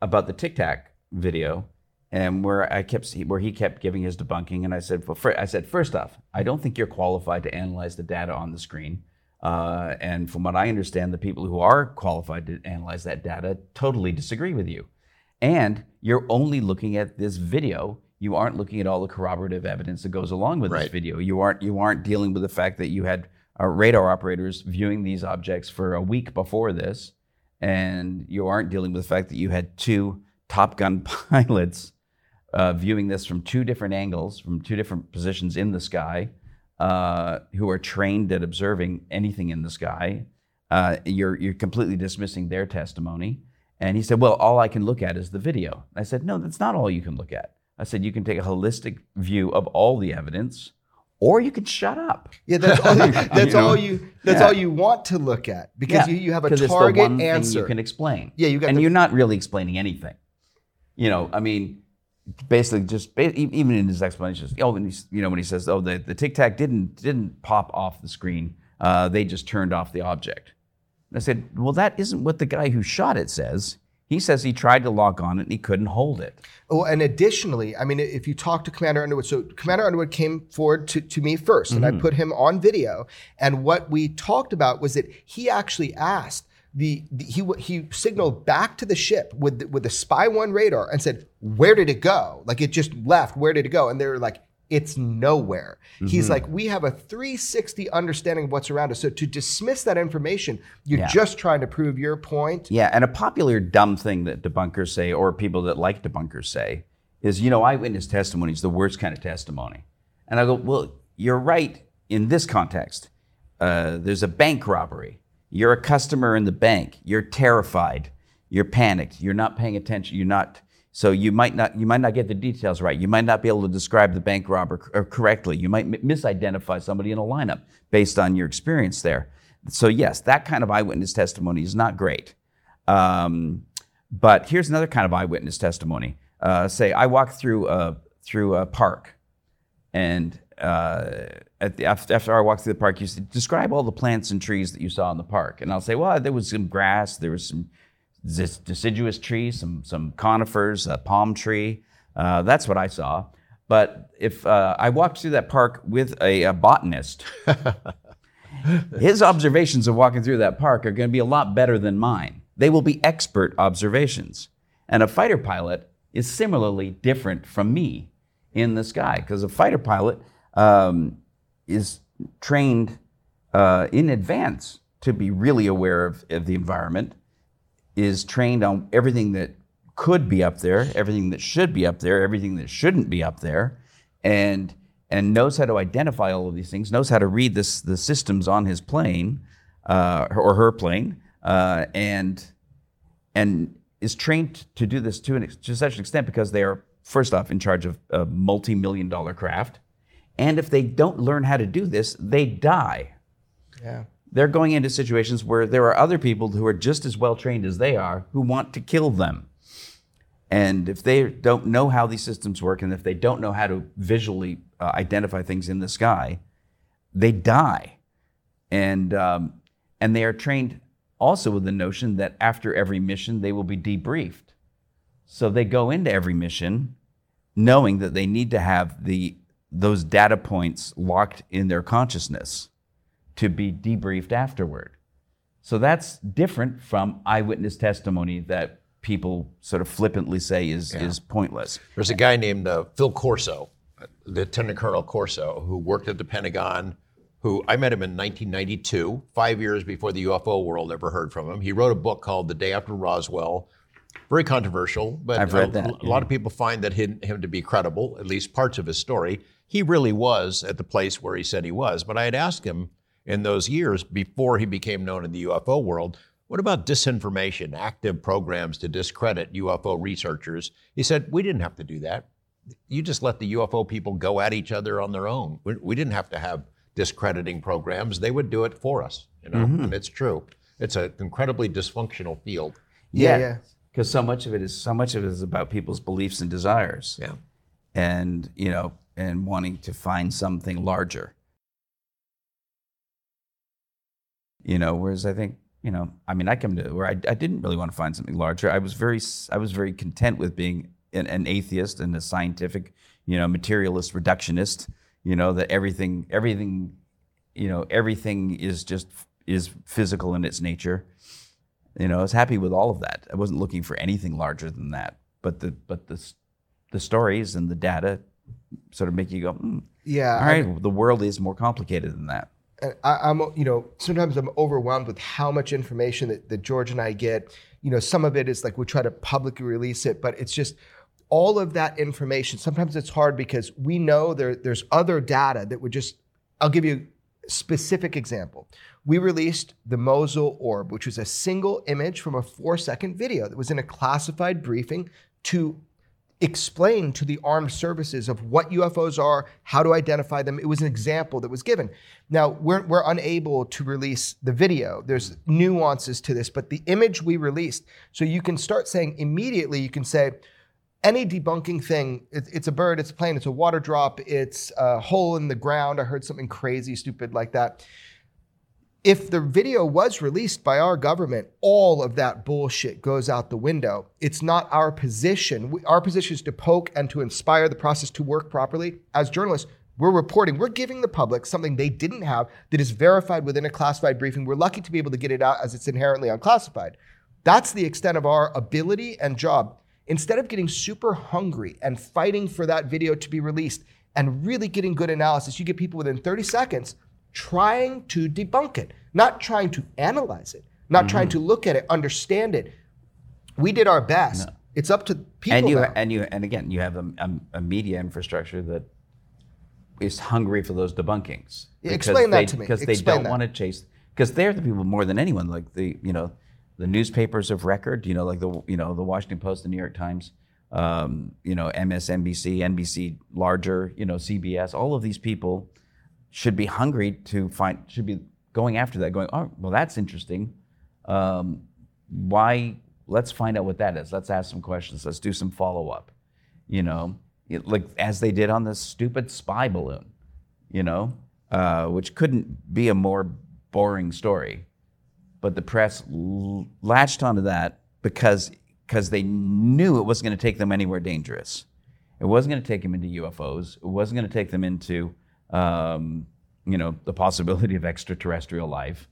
C: about the Tic Tac video, and where I kept where he kept giving his debunking, and I said, well, I said first off, I don't think you're qualified to analyze the data on the screen. Uh, and from what I understand, the people who are qualified to analyze that data totally disagree with you. And you're only looking at this video. You aren't looking at all the corroborative evidence that goes along with this video. You aren't you aren't dealing with the fact that you had uh, radar operators viewing these objects for a week before this, and you aren't dealing with the fact that you had two Top Gun [laughs] pilots uh, viewing this from two different angles, from two different positions in the sky, uh, who are trained at observing anything in the sky. Uh, you're you're completely dismissing their testimony. And he said, "Well, all I can look at is the video." I said, "No, that's not all you can look at." I said, "You can take a holistic view of all the evidence, or you could shut up."
B: Yeah, that's all. [laughs] That's
C: You know?
B: all you. That's
C: Yeah.
B: all you want to look at because you, you have a
C: 'cause it's the
B: target answer.
C: you can explain.
B: Yeah, you got
C: and
B: the-
C: you're not really explaining anything. You know, I mean, basically, just even in his explanations. Oh, when he's, you know, when he says, "Oh, the, the Tic Tac didn't didn't pop off the screen. Uh, they just turned off the object." And I said, "Well, that isn't what the guy who shot it says. He says he tried to lock on it and he couldn't hold it."
B: Oh, and additionally, I mean, if you talk to Commander Underwood, so Commander Underwood came forward to, to me 1st and I put him on video. And what we talked about was that he actually asked the, the he he signaled back to the ship with the, with the Spy One radar and said, "Where did it go? Like it just left. Where did it go?" And they were like. It's nowhere. He's like, we have a 360 understanding of what's around us. So to dismiss that information, you're
C: Yeah.
B: just trying to prove your point.
C: Yeah, and a popular dumb thing that debunkers say, or people that like debunkers say, is, you know, eyewitness testimony is the worst kind of testimony. And I go, well, you're right in this context. Uh, there's a bank robbery. You're a customer in the bank. You're terrified. You're panicked. You're not paying attention. You're not. So you might not. You might not get the details right. You might not be able to describe the bank robber correctly. You might misidentify somebody in a lineup based on your experience there. So yes, that kind of eyewitness testimony is not great. Um, but here's another kind of eyewitness testimony. Uh, say I walk through a, through a park, and uh, the, after I walk through the park, you say, describe all the plants and trees that you saw in the park, and I'll say, well, there was some grass, there was some deciduous trees, some some conifers, a palm tree. Uh, that's what I saw. But if uh, I walked through that park with a, a botanist, [laughs] his observations of walking through that park are going to be a lot better than mine. They will be expert observations. And a fighter pilot is similarly different from me in the sky because a fighter pilot um, is trained uh, in advance to be really aware of, of the environment, is trained on everything that could be up there, everything that should be up there, everything that shouldn't be up there, and and knows how to identify all of these things, knows how to read this the systems on his plane uh, or her plane, uh, and and is trained to do this to, an, to such an extent because they are first off in charge of a multi-million dollar craft, and if they don't learn how to do this, they die
B: Yeah.
C: they're going into situations where there are other people who are just as well trained as they are who want to kill them. And if they don't know how these systems work and if they don't know how to visually uh, identify things in the sky, they die. And, um, and they are trained also with the notion that after every mission, they will be debriefed. So they go into every mission knowing that they need to have the, those data points locked in their consciousness to be debriefed afterward. So that's different from eyewitness testimony that people sort of flippantly say is, is pointless.
A: There's a guy named uh, Phil Corso, Lieutenant Colonel Corso, who worked at the Pentagon. Who I met him in 1992, five years before the UFO world ever heard from him. He wrote a book called The Day After Roswell. Very controversial, but a, a lot of people find that him, him to be credible, at least parts of his story. He really was at the place where he said he was. But I had asked him in those years before he became known in the UFO world, what about disinformation, active programs to discredit UFO researchers? He said, we didn't have to do that you just let the UFO people go at each other on their own. We, we didn't have to have discrediting programs, they would do it for us. You know,
C: Mm-hmm.
A: and it's true. It's an incredibly dysfunctional field.
B: Yeah, yeah.
C: Because so much of it is so much of it is about people's beliefs and desires.
A: Yeah.
C: And you know, and wanting to find something larger. You know, whereas I think you know, I mean, I come to where I, I didn't really want to find something larger. I was very I was very content with being an, an atheist and a scientific, you know, materialist reductionist. You know that everything everything, you know, everything is just is physical in its nature. You know, I was happy with all of that. I wasn't looking for anything larger than that. But the but the the stories and the data sort of make you go, hmm,
B: Yeah,
C: all right, the world is more complicated than that.
B: I, I'm, you know, sometimes I'm overwhelmed with how much information that, that George and I get. You know, some of it is like we try to publicly release it, but it's just all of that information. Sometimes it's hard because we know there, there's other data that would just. I'll give you a specific example. We released the Mosul orb, which was a single image from a four-second video that was in a classified briefing to explain to the armed services of what UFOs are, how to identify them. It was an example that was given. Now, we're, we're unable to release the video. There's nuances to this, but the image we released, so you can start saying immediately, you can say, any debunking thing, it, it's a bird, it's a plane, it's a water drop, it's a hole in the ground. I heard something crazy, stupid like that if the video was released by our government, all of that bullshit goes out the window. It's not our position. We, our position is to poke and to inspire the process to work properly. As journalists, we're reporting, we're giving the public something they didn't have that is verified within a classified briefing. We're lucky to be able to get it out as it's inherently unclassified. That's the extent of our ability and job. Instead of getting super hungry and fighting for that video to be released and really getting good analysis, you get people within 30 seconds trying to debunk it, not trying to analyze it, not trying
C: Mm-hmm.
B: to look at it, understand it. We did our best. It's up to people
C: and you
B: now.
C: and you and again, you have a, a, a media infrastructure that is hungry for those debunkings.
B: Explain that
C: they-
B: to me.
C: Because they
B: Explain
C: don't
B: that.
C: want to chase. Because they're the people more than anyone. Like the you know, the newspapers of record. You know, like the you know the Washington Post, the New York Times. Um, you know, MSNBC, NBC, larger. You know, CBS. All of these people should be hungry to find. Should be going after that. Going, oh, well, that's interesting. Um, why? Let's find out what that is. Let's ask some questions. Let's do some follow up. You know, it- like as they did on this stupid spy balloon. You know, uh, which couldn't be a more boring story, but the press l- latched onto that because because they knew it wasn't going to take them anywhere dangerous. It wasn't going to take them into UFOs. It wasn't going to take them into um, you know the possibility of extraterrestrial life.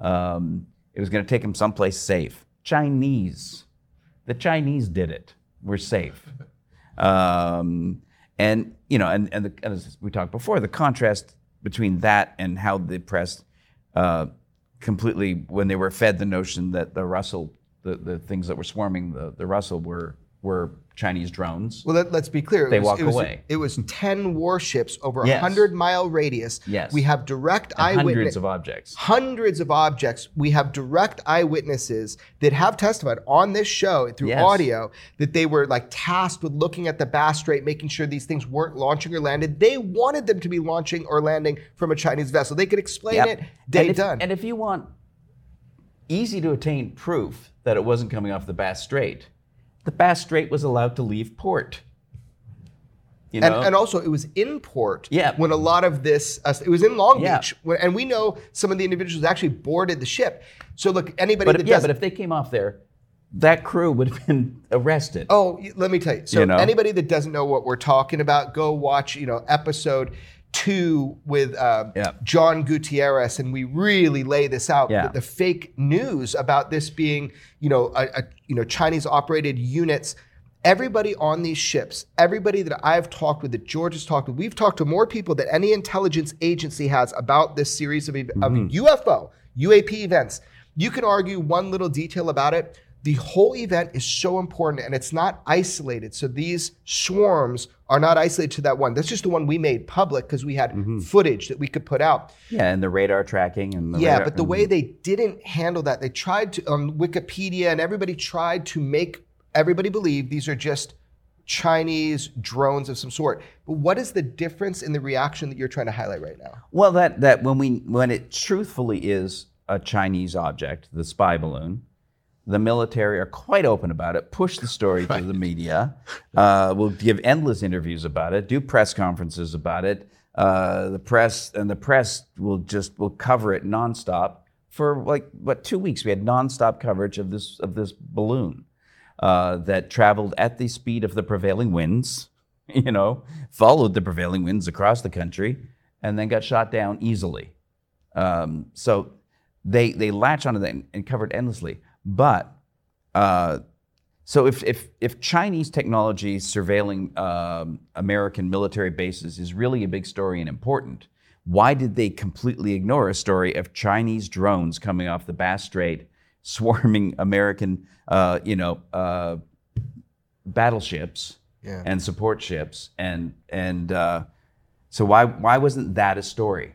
C: Um, it was going to take them someplace safe. Chinese, the Chinese did it. We're safe. Um, and you know, and, and, the, and as we talked before, the contrast between that and how the press uh, completely, when they were fed the notion that the Russell, the, the things that were swarming the, the Russell were were Chinese drones.
B: Well, let, us be clear. It
C: They
B: was,
C: walk
B: it was,
C: away.
B: It was 10 warships over a
C: Yes.
B: 100 mile radius.
C: Yes.
B: We have direct
C: and
B: eyewitness.
C: hundreds of objects.
B: hundreds of objects. We have direct eyewitnesses that have testified on this show through
C: Yes.
B: audio that they were like tasked with looking at the Bass Strait, making sure these things weren't launching or landed. They wanted them to be launching or landing from a Chinese vessel. They could explain
C: Yep.
B: it. Day
C: and if,
B: done.
C: And if you want easy to attain proof that it wasn't coming off the Bass Strait, the Bass Strait was allowed to leave port. You
B: and,
C: know?
B: and also, it was in port
C: Yeah.
B: when a lot of this, uh, it was in Long
C: Yeah.
B: Beach. When, and we know some of the individuals actually boarded the ship. So, look, anybody
C: but
B: that
C: if, yeah, but if they came off there, that crew would have been [laughs] arrested.
B: Oh, let me tell you. So
C: You know?
B: anybody that doesn't know what we're talking about, go watch, you know, episode two with uh,
C: Yeah.
B: John Gutierrez, and we really lay this out.
C: Yeah.
B: The, fake news about this being, you know, a, a you know Chinese operated units. Everybody on these ships, everybody that I've talked with, that George has talked with, we've talked to more people than any intelligence agency has about this series of, ev- of UFO, UAP events. You can argue one little detail about it. The whole event is so important and it's not isolated. So these swarms are not isolated to that one. That's just the one we made public because we had mm-hmm. footage that we could put out.
C: Yeah, and the radar tracking and the
B: Yeah,
C: radar-
B: but the way they didn't handle that, they tried to on Wikipedia and everybody tried to make everybody believe these are just Chinese drones of some sort. But what is the difference in the reaction that you're trying to highlight right now?
C: Well, that that when we when it truthfully is a Chinese object, the spy balloon, the military are quite open about it. Push the story to the media. Uh, will give endless interviews about it. Do press conferences about it. Uh, the press and the press will just will cover it nonstop for like what two weeks. We had nonstop coverage of this of this balloon uh, that traveled at the speed of the prevailing winds. [laughs] You know, followed the prevailing winds across the country, and then got shot down easily. Um, so they they latch onto that and, and covered endlessly. But uh, so if, if, if Chinese technology surveilling um, American military bases is really a big story and important, why did they completely ignore a story of Chinese drones coming off the Bass Strait, [laughs] swarming American, uh, you know, uh, battleships
B: Yeah.
C: and support ships, and and uh, so why why wasn't that a story?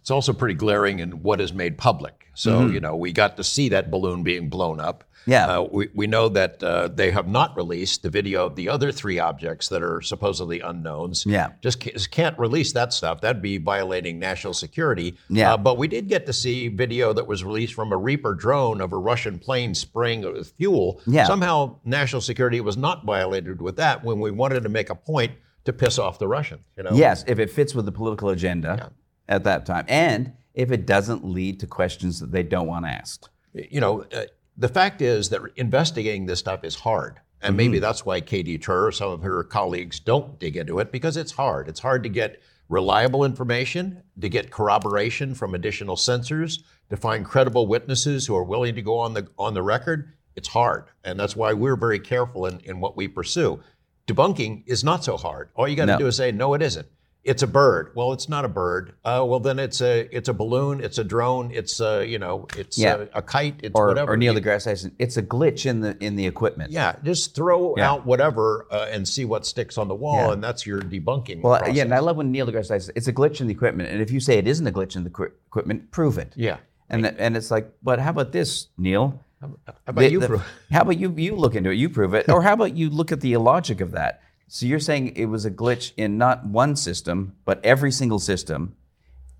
A: It's also pretty glaring in what is made public. So, you know, we got to see that balloon being blown up.
C: Mm-hmm. Yeah.
A: Uh, we, we know that uh, they have not released the video of the other three objects that are supposedly unknowns.
C: Yeah.
A: Just ca- just can't release that stuff. That'd be violating national security.
C: Yeah.
A: Uh, but we did get to see video that was released from a Reaper drone of a Russian plane spraying it with fuel.
C: Yeah.
A: Somehow national security was not violated with that when we wanted to make a point to piss off the Russians. You know?
C: Yes, if it fits with the political agenda at that time, and if it doesn't lead to questions that they don't want asked.
A: you know, uh, the fact is that investigating this stuff is hard. And maybe that's why Katy Tur, some of her colleagues, don't dig into it because it's hard. It's hard to get reliable information, to get corroboration from additional sensors, to find credible witnesses who are willing to go on the on the record. It's hard, and that's why we're very careful in, in what we pursue. Debunking is not so hard. All you got to
C: No.
A: do is say, no, it isn't. It's a bird. Well, it's not a bird. Uh, well, then it's a it's a balloon. It's a drone. It's a you know it's
C: Yeah.
A: a, a kite. It's
C: Or,
A: whatever.
C: or Neil deGrasse Tyson, it's a glitch in the in the equipment.
A: yeah, just throw
C: Yeah.
A: out whatever uh, and see what sticks on the wall,
C: Yeah.
A: and that's your debunking.
C: Well,
A: process.
C: yeah, and I love when Neil deGrasse Tyson says it's a glitch in the equipment, and if you say it isn't a glitch in the equi- equipment, prove it.
A: Yeah.
C: And that, and it's like, but how about this, Neil?
A: How about
C: The-
A: you?
C: the-
A: Bru-
C: how about you? You look into it. You prove it. Or how about you look at the illogic of that? So you're saying it was a glitch in not one system, but every single system.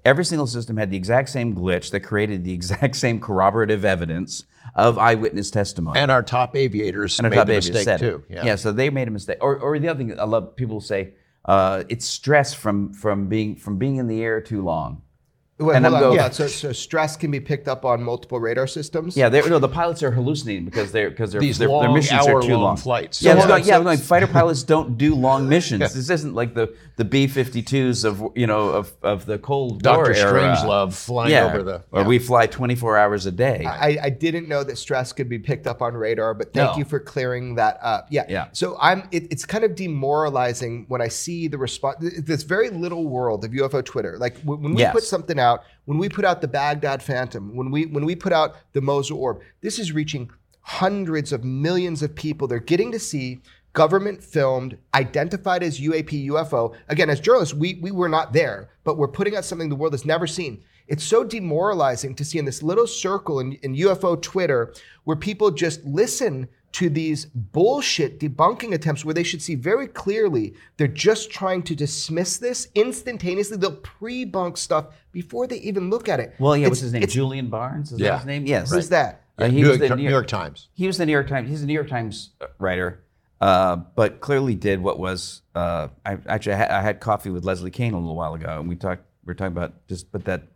C: Every single system had the exact same glitch that created the [laughs] exact same corroborative evidence of eyewitness testimony.
A: and our top aviators
C: And our
A: made
C: top
A: the
C: aviators
A: mistake too.
C: it. Yeah. so they made a mistake. Or, or the other thing I love people say, uh, it's stress from from being from being in the air too long.
B: Wait,
C: And I'm
B: on,
C: go-
B: hold on. So, so stress can be picked up on multiple radar systems.
C: Yeah, they're, no, the pilots are hallucinating because they're because their
A: These
C: their, their missions are too
A: hour-long
C: long.
A: flights.
C: Yeah,
A: So
C: it's
A: hold
C: going- yeah,
A: so-
C: I'm going, fighter pilots don't do long [laughs] missions. This isn't like the the B-52s of you know of, of the Cold War
A: Doctor
C: era.
A: Strangelove flying
C: yeah,
A: over the.
C: or
A: yeah.
C: we fly 24 hours a day.
B: I, I didn't know that stress could be picked up on radar, but thank
C: No.
B: you for clearing that up. Yeah.
C: Yeah.
B: So I'm. It, it's kind of demoralizing when I see the response. This very little world of UFO Twitter. Like when when we
C: Yes.
B: put something out, when we put out the Baghdad Phantom, when we when we put out the Mosul Orb, this is reaching hundreds of millions of people. They're getting to see government filmed, identified as UAP UFO. Again, as journalists, we we were not there, but we're putting out something the world has never seen. It's so demoralizing to see in this little circle in, in UFO Twitter where people just listen to these bullshit debunking attempts where they should see very clearly they're just trying to dismiss this instantaneously. They'll pre-bunk stuff before they even look at it.
C: well, yeah,
B: It's-
C: what's his name? Julian Barnes. Is
A: Yeah.
C: that his name? Yes.
B: Who's that?
C: Uh, he
A: New,
C: was
A: York,
C: the
A: New York Times.
C: He was the New York Times. He's a New York Times uh, writer, uh, but clearly did what was. Uh, I actually I had, I had coffee with Leslie Kean a little while ago, and we talked. We were talking about just, but that,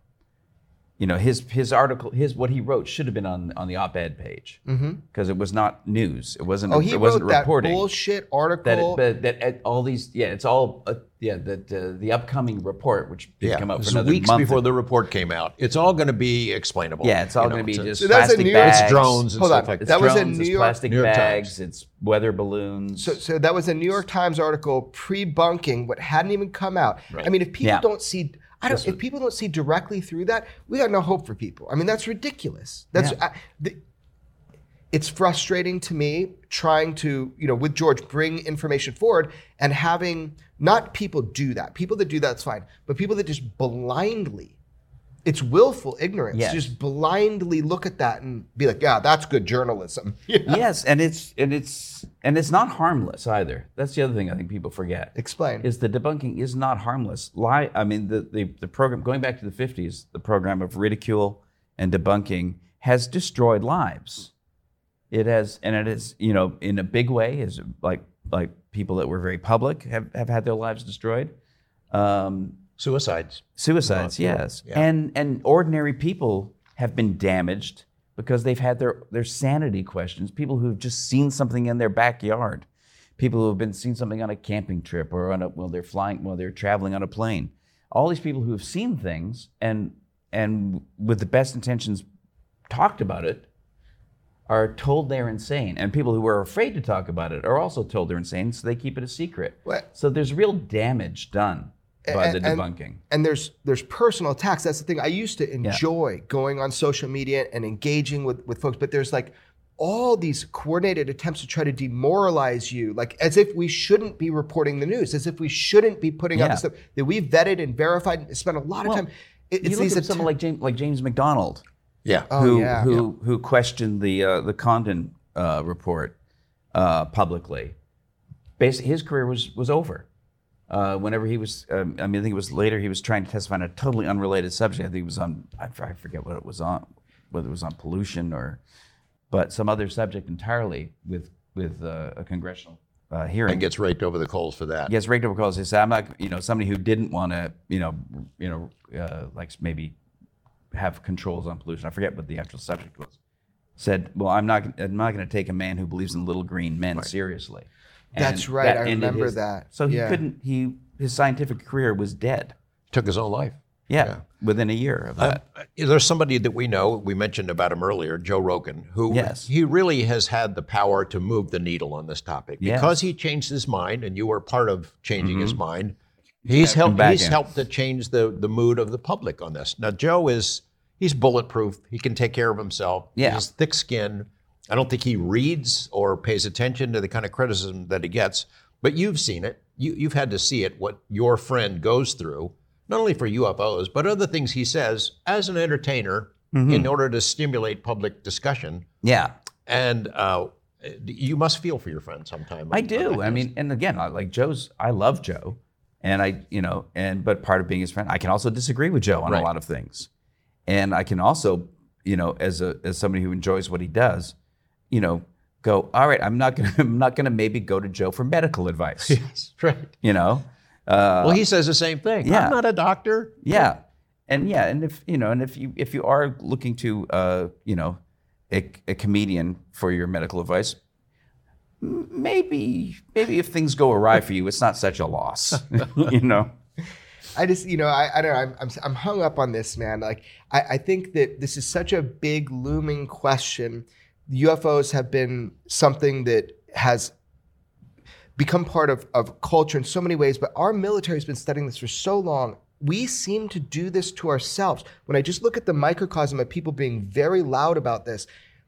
C: you know, his his article, his what he wrote should have been on on the op-ed page because it was not news. It wasn't.
B: Oh, he
C: it
B: wrote
C: wasn't
B: that
C: reporting.
B: bullshit
C: that
B: article.
C: it, that, that all these yeah it's all uh, yeah that uh, the upcoming report which didn't come out
A: This
C: for another
A: weeks
C: month
A: before the report came out. It's all going to be explainable.
C: yeah it's all going to be just
B: So that's a
C: plastic
B: New
C: bags
A: It's drones and
B: Hold
A: stuff
B: on.
A: like that.
B: That was a New York-
C: plastic
A: New York
C: bags
A: Times.
C: it's weather balloons
B: So, so that was a New York Times article pre-bunking what hadn't even come out. I mean, if people
C: Yeah.
B: don't see, I don't. If people don't see directly through that, we got no hope for people. I mean, that's ridiculous. That's.
C: Yeah.
B: I, the, it's frustrating to me trying to, you know, with George, bring information forward and having not people do that. People that do that's fine, but people that just blindly it's willful ignorance.
C: Yes.
B: Just blindly look at that and be like, yeah, that's good journalism. [laughs] Know?
C: Yes, and it's and it's and it's not harmless either. That's the other thing I think people forget.
B: Explain.
C: Is the debunking is not harmless. Lie. I mean, the, the the program going back to the '50s, the program of ridicule and debunking has destroyed lives. It has, and it is, you know, in a big way, is like like people that were very public have, have had their lives destroyed. Um,
A: Suicides.
C: Suicides, yes.
A: Yeah.
C: And and ordinary people have been damaged because they've had their their sanity questions. People who've just seen something in their backyard. People who have been seen something on a camping trip or on a while they're flying while they're traveling on a plane. All these people who have seen things and and with the best intentions talked about it are told they're insane. And people who are afraid to talk about it are also told they're insane, so they keep it a secret.
B: What?
C: So there's real damage done by the
B: And- and-
C: debunking.
B: And there's there's personal attacks. That's the thing. I used to enjoy going on social media and engaging with, with folks, but there's like all these coordinated attempts to try to demoralize you, like as if we shouldn't be reporting the news, as if we shouldn't be putting out the stuff that we've vetted and verified and spent a lot of
C: Well,
B: time. It-
C: you
B: it's
C: look
B: these
C: at someone like James, like James McDonald,
A: Yeah.
B: Oh,
C: who
B: yeah.
C: who who questioned the uh, the Condon uh, report uh, publicly. Basically, his career was was over. Uh, whenever he was, um, I mean, I think it was later. He was trying to testify on a totally unrelated subject. I think it was on. I, forget what it was on, whether it was on pollution or, but some other subject entirely with with uh, a congressional uh, hearing.
A: And gets raked over the coals for that.
C: Gets raked over the coals. He said, "I'm not, you know, somebody who didn't want to, you know, you know, uh, like maybe have controls on pollution. I forget what the actual subject was. Said, well, I'm not, I'm not going to take a man who believes in little green men seriously.
B: That's right, I
C: ended
B: remember that.
C: So he
B: Yeah.
C: couldn't. He his scientific career was dead.
A: Took his own life.
C: Yeah, within a year of that.
A: Uh, There's somebody that we know, we mentioned about him earlier, Joe Rogan, who
C: Yes.
A: he really has had the power to move the needle on this topic.
C: Yes.
A: Because he changed his mind, and you were part of changing his mind, he's
C: him
A: helped he's
C: in.
A: helped to change the, the mood of the public on this. Now Joe is he's bulletproof. He can take care of himself.
C: Yeah.
A: He's thick skinned. I don't think he reads or pays attention to the kind of criticism that he gets. But you've seen it. You, you've had to see it, what your friend goes through, not only for UFOs, but other things he says as an entertainer
C: Mm-hmm.
A: in order to stimulate public discussion.
C: yeah,
A: And uh, you must feel for your friend sometime.
C: I do. I mean, and again, like Joe's. I love Joe, and I, you know, and but part of being his friend, I can also disagree with Joe on
A: Right.
C: a lot of things, and I can also, you know, as a as somebody who enjoys what he does, you know, go. All right, I'm not gonna, [laughs] I'm not gonna maybe go to Joe for medical advice. [laughs]
A: Yes, right.
C: You know. Uh,
A: Well, he says the same thing.
C: yeah.
A: I'm not a doctor.
C: yeah, and yeah, and if you know, and if you if you are looking to, uh, you know, a, a comedian for your medical advice, maybe maybe if things go awry for you, it's not such a loss. [laughs] you know.
B: I just, you know, I, I don't know. I'm, I'm, I'm hung up on this, man. Like, I, I think that this is such a big looming question. UFOs have been something that has become part of, of culture in so many ways, but our military has been studying this for so long. We seem to do this to ourselves. When I just look at the microcosm of people being very loud about this,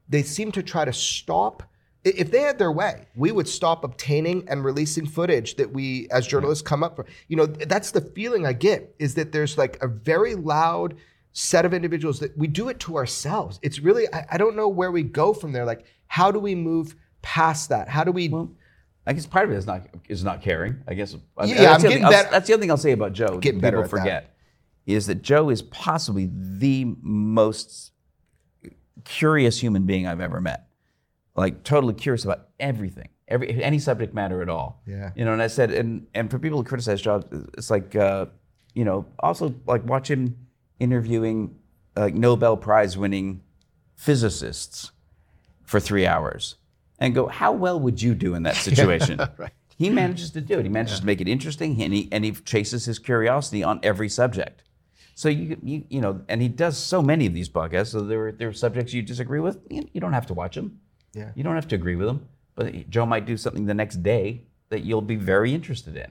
B: they seem to try to stop. If they had their way, we would stop obtaining and releasing footage that we, as journalists, come up for. You know, that's the feeling I get is that there's like a very loud set of individuals that we do it to ourselves. It's really, I, I don't know where we go from there. Like, how do we move past that? How do we?
C: I guess part of it is not is not caring. I guess. I mean,
B: Yeah,
C: that's
B: I'm
C: the other
B: getting
C: thing I'll-
B: better-
C: That's the other thing I'll say about Joe.
B: Getting better
C: people forget is that Joe is possibly the most curious human being I've ever met. Like totally curious about everything, every any subject matter at all.
B: Yeah.
C: You know, and I said, and and for people who criticize Joe, it's like, uh, you know, also like watch him interviewing like Nobel Prize winning physicists for three hours and go, how well would you do in that [laughs] situation? He manages to do it. He manages to make it interesting, and he and he chases his curiosity on every subject. So you you you know, and he does so many of these podcasts. So there are there are subjects you disagree with. You, you don't have to watch them.
B: Yeah.
C: You don't have to agree with them. But Joe might do something the next day that you'll be very interested in.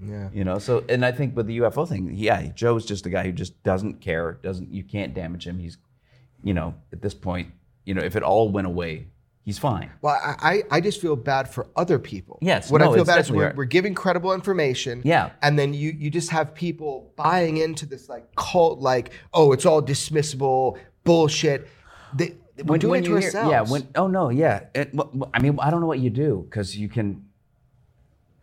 B: Yeah.
C: You know, so and I think with the UFO thing, yeah, Joe's just a guy who just doesn't care. Doesn't you can't damage him. He's, you know, at this point, you know, if it all went away, he's fine.
B: Well, I, I just feel bad for other people.
C: Yes,
B: What
C: no,
B: I feel bad is we're, we're giving credible information.
C: Yeah.
B: And then you you just have people buying into this like cult, like, oh, it's all dismissible bullshit. They, we're doing it to
C: hear-
B: ourselves.
C: yeah. When oh no, yeah. It, wh- I mean, I don't know what you do because you can.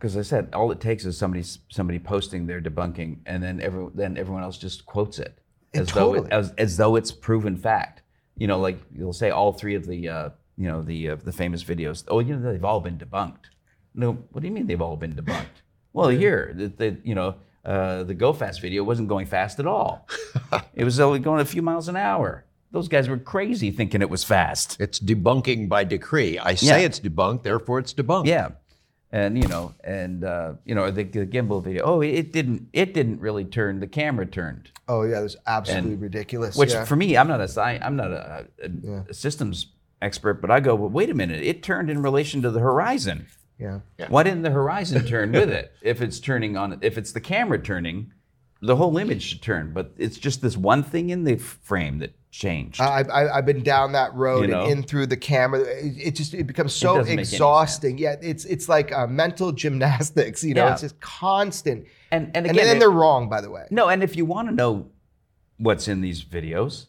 C: Because I said all it takes is somebody somebody posting their debunking, and then every then everyone else just quotes it as though it, as, as though it's proven fact. You know, like you'll say all three of the uh, you know the uh, the famous videos. Oh, you know they've all been debunked. No, what do you mean they've all been debunked? Well, here the, the you know uh, the Go Fast video wasn't going fast at all. [laughs] it was only going a few miles an hour. Those guys were crazy thinking it was fast.
A: It's debunking by decree. I say
C: Yeah.
A: it's debunked, therefore it's debunked.
C: Yeah, and you know, and uh, you know the, the gimbal video. Oh, it didn't. It didn't really turn. The camera turned.
B: Oh yeah, that's absolutely ridiculous.
C: Which
B: yeah.
C: for me, I'm not a sci- I'm not a, a, a systems expert, but I go, well, wait a minute. It turned in relation to the horizon.
B: yeah.
C: Why didn't the horizon turn with it? [laughs] If it's turning on, if it's the camera turning, the whole image should turn. But it's just this one thing in the frame that changed.
B: I, I, I've been down that road
C: You know?
B: and in through the camera. It, it just it becomes so
C: doesn't make any sense.
B: exhausting. Yeah, it's it's like uh, mental gymnastics. You know,
C: Yeah.
B: it's just constant.
C: and and
B: And,
C: again,
B: then
C: it-
B: they're wrong, by the way.
C: No, and if you want to know what's in these videos,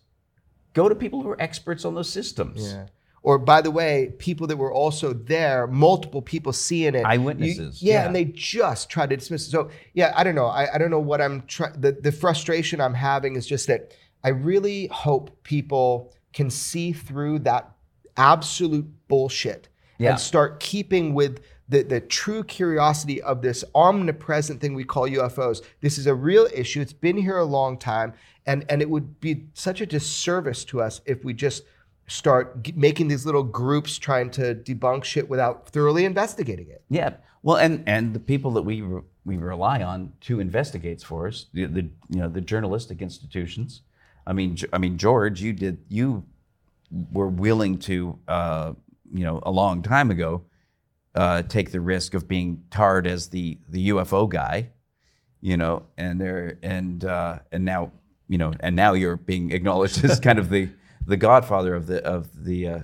C: go to people who are experts on those systems.
B: Yeah. Or by the way, people that were also there, multiple people seeing it.
C: Eyewitnesses,
B: You- yeah,
C: yeah.
B: and they just try to dismiss it. So yeah, I don't know. I, I don't know what I'm trying. The, the frustration I'm having is just that I really hope people can see through that absolute bullshit
C: Yeah.
B: and start keeping with the, the true curiosity of this omnipresent thing we call UFOs. This is a real issue. It's been here a long time. And, and it would be such a disservice to us if we just start g- making these little groups trying to debunk shit without thoroughly investigating it.
C: Yeah. Well, and and the people that we re- we rely on to investigate for us, the, the you know the journalistic institutions. I mean, I mean George, you did you were willing to uh, you know a long time ago uh, take the risk of being tarred as the the UFO guy, you know, and there and uh, and now you know and now you're being acknowledged as kind of the the godfather of the of the uh,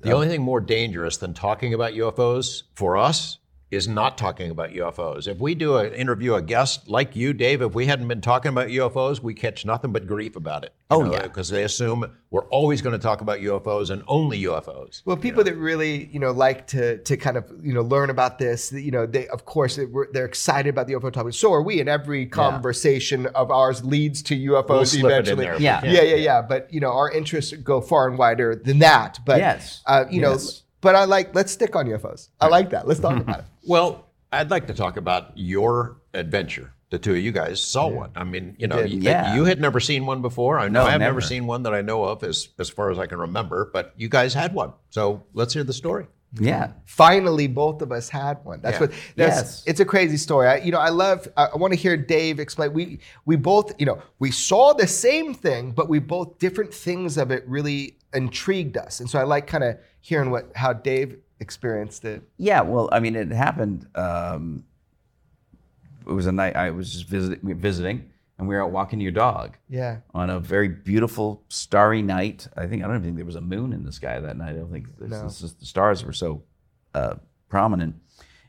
A: The only thing more dangerous than talking about UFOs for us is not talking about UFOs. If we do an interview a guest like you, Dave, if we hadn't been talking about UFOs, we catch nothing but grief about it.
C: Oh, yeah.
A: because they assume we're always going to talk about UFOs and only UFOs.
B: Well, people that really, you know, like to to kind of, you know, learn about this, you know, they of course they were, they're excited about the UFO topic. So are we, and every conversation of ours leads to UFOs
A: We'll slip it in
B: eventually.
A: there
C: Yeah.
B: yeah, yeah, yeah. But you know, our interests go far and wider than that. But
C: Yes.
B: uh, you know,
C: Yes.
B: But I like let's stick on UFOs. I like that. Let's talk mm-hmm. about it.
A: Well, I'd like to talk about your adventure. The two of you guys saw one. I mean, you know,
B: did.
A: you,
C: Yeah.
A: you had never seen one before. I know
C: No,
A: I've never
C: never.
A: seen one that I know of as as far as I can remember, but you guys had one. So let's hear the story.
C: yeah
B: Finally, both of us had one. That's
A: Yeah.
B: what. That's,
C: Yes.
B: It's a crazy story. I, you know, I love. I, I want to hear Dave explain. We we both, you know, we saw the same thing, but we both different things of it really intrigued us, and so I like kind of hearing what how Dave experienced it.
C: Yeah, well, I mean, it happened. Um, it was a night I was just visit, visiting, and we were out walking your dog
B: Yeah.
C: on a very beautiful starry night. I think I don't even think there was a moon in the sky that night. I don't think this,
B: No.
C: this is- the stars were so uh, prominent.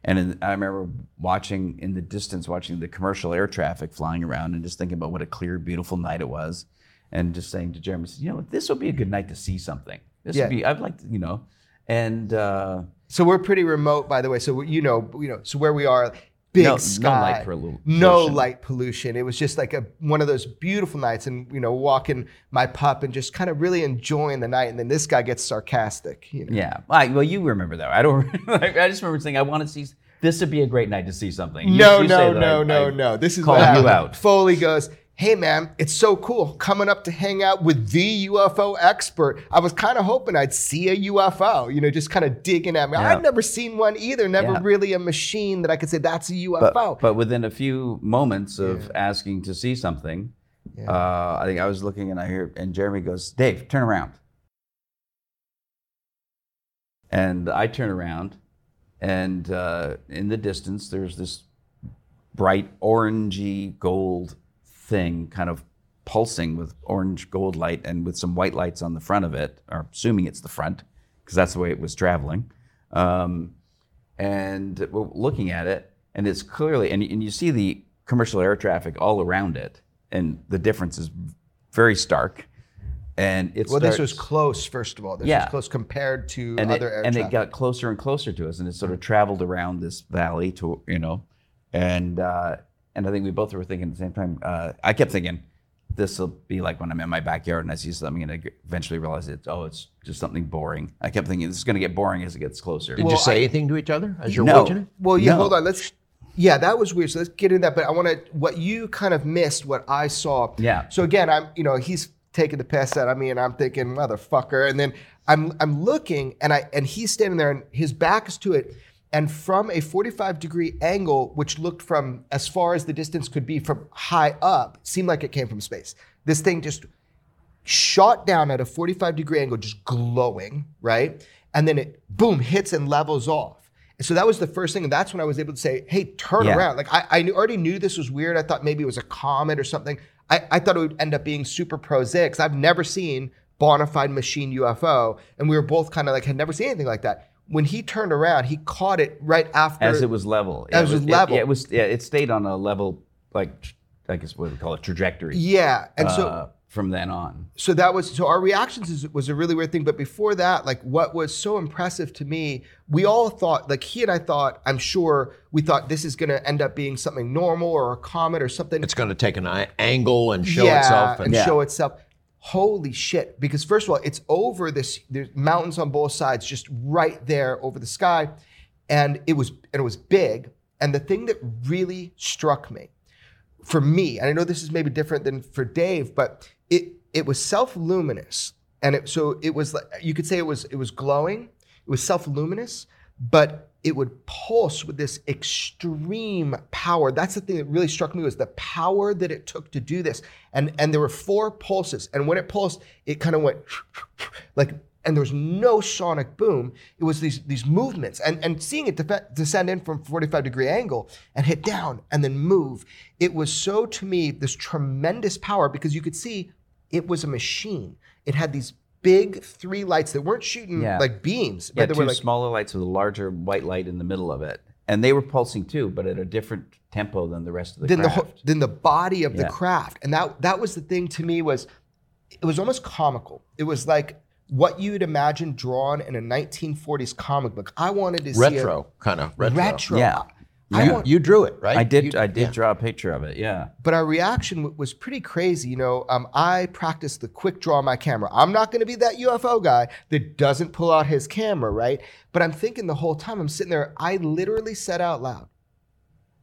C: And in, I remember watching in the distance, watching the commercial air traffic flying around, and just thinking about what a clear, beautiful night it was, and just saying to Jeremy, you know, this would be a good night to see something. This
B: Yeah.
C: would be. I'd like to, you know, and. Uh,
B: So we're pretty remote, by the way. So you know, you know, so where we are, big
C: No- no light pollu-
B: no
C: pollution.
B: light pollution. It was just like a one of those beautiful nights, and you know, walking my pup and just kind of really enjoying the night. And then this guy gets sarcastic. You know?
C: Yeah. I, well, you remember that. I don't. [laughs] I just remember saying I want to see. This would be a great night to see something. You-
B: No,
C: you
B: no, no,
C: I-
B: no,
C: I
B: no. This is what
C: you out.
B: Foley goes, "Hey, man, it's so cool coming up to hang out with the UFO expert. I was kind of hoping I'd see a UFO. You know, just kind of digging at me.
C: Yeah.
B: I've never seen one either. Never
C: Yeah.
B: really a machine that I could say that's a UFO.
C: But, but within a few moments of asking to see something, uh, I think I was looking and I hear, and Jeremy goes, Dave, turn around. And I turn around, and uh, in the distance, there's this bright orangey gold thing kind of pulsing with orange gold light and with some white lights on the front of it, or assuming it's the front, because that's the way it was traveling. Um, and we're looking at it, and it's clearly, and, and you see the commercial air traffic all around it, and the difference is very stark. And it's
B: Well, this was close, first of all. This
C: Yeah.
B: was close compared to
C: and
B: other
C: it,
B: air
C: and
B: traffic.
C: it got closer and closer to us, and it sort of traveled around this valley to you know, and uh, and I think we both were thinking at the same time. Uh, I kept thinking, this will be like when I'm in my backyard and I see something, and I eventually realize it's Oh, it's just something boring. I kept thinking this is going to get boring as it gets closer.
A: Did you say anything to each other as you're
C: No.
A: watching it?
B: Well, yeah,
C: No.
B: hold on. Let's. Yeah, that was weird. So let's get into that. But I want to. What you kind of missed, what I saw.
C: Yeah.
B: So again, I'm. You know, he's taking the piss out of me, and I'm thinking, motherfucker. And then I'm. I'm looking, and I. And he's standing there, and his back is to it. And from a 45 degree angle, which looked from as far as the distance could be from high up, seemed like it came from space. This thing just shot down at a 45 degree angle, just glowing, right? And then it boom hits and levels off. And so that was the first thing, and that's when I was able to say, "Hey, turn
C: Yeah.
B: around!" Like I, I knew, already knew this was weird. I thought maybe it was a comet or something. I, I thought it would end up being super prosaic. I've never seen bona fide machine UFO, and we were both kind of like had never seen anything like that. When he turned around, he caught it right after
C: as it was level.
B: As it was
C: it-
B: level.
C: yeah, it was. Yeah, it stayed on a level like I guess what we call it trajectory.
B: Yeah, and so
C: uh, from then on.
B: so that was so our reactions is, was a really weird thing but before that like what was so impressive to me we all thought like he and i thought i'm sure we thought this is going to end up being something normal or a comet or something
A: It's going to take an angle and show
B: yeah,
A: itself.
B: and show itself holy shit. Because first of all it's over this there's mountains on both sides just right there over the sky. And it was and it was big. And the thing that really struck me for me, and I know this is maybe different than for Dave, but it it was self-luminous, and it so it was like you could say it was it was glowing, it was self-luminous, but it would pulse with this extreme power. That's the thing that really struck me was the power that it took to do this, and and there were four pulses, and when it pulsed, it kind of went [sniffs] like. And there was no sonic boom. It was these these movements, and and seeing it descend in from 45 degree angle and hit down and then move. It was so to me this tremendous power because you could see it was a machine. It had these big three lights that weren't shooting
C: Yeah.
B: like beams,
C: Yeah,
B: but they
C: two
B: were like
C: smaller lights with a larger white light in the middle of it, and they were pulsing too, but at a different tempo than the rest of the
B: than the
C: craft.
B: whole, than the body of the
C: Yeah.
B: craft. And that that was the thing to me was it was almost comical. It was like what you'd imagine drawn in a 1940s comic book. I wanted to see
A: retro, kind of
B: a
A: retro.
B: retro.
C: Yeah.
B: I
A: You, you drew it, right?
C: I did.
A: You-
C: I did
A: yeah.
C: draw a picture of it. Yeah.
B: but our reaction w- was pretty crazy. You know, um, I practice the quick draw on my camera. I'm not going to be that UFO guy that doesn't pull out his camera, right? But I'm thinking the whole time I'm sitting there, I literally said out loud,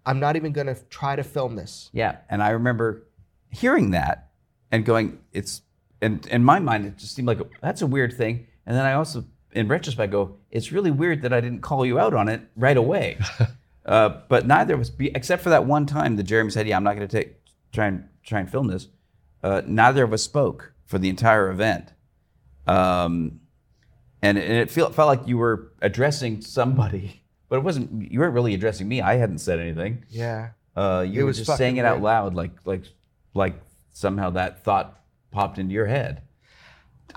B: I'm not even going to try to film this.
C: Yeah, and I remember hearing that and going, "It's." And in my mind, it just seemed like that's a weird thing. And then I also, in retrospect, go, "It's really weird that I didn't call you out on it right away." [laughs] uh, but neither of us, be, except for that one time that Jeremy said, "Yeah, I'm not going to take try and try and film this." Uh, neither of us spoke for the entire event, um, and, and it felt felt like you were addressing somebody, [laughs] but it wasn't. You weren't really addressing me. I hadn't said anything.
B: Yeah.
C: Uh, you
B: It
C: were
B: was
C: just saying it out loud, like like like somehow that thought popped into your head,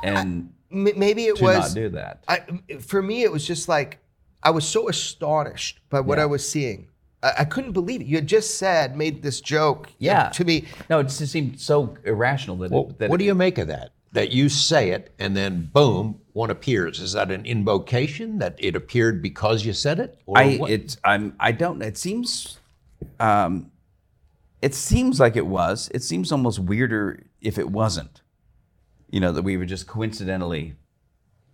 C: and
B: M- maybe it
C: to
B: was.
C: not do that.
B: I, for me, it was just like I was so astonished by what
C: Yeah.
B: I was seeing. I, I couldn't believe it. You had just said, made this joke
C: Yeah.
B: to me.
C: no, it just seemed so irrational that.
A: Well,
C: it, that
A: what
C: it-
A: do you make of that? That you say it and then boom, one appears. Is that an invocation that it appeared because you said it? Or
C: I
A: what?
C: it I'm I don't. It seems, um, it seems like it was. It seems almost weirder if it wasn't. You know that we were just coincidentally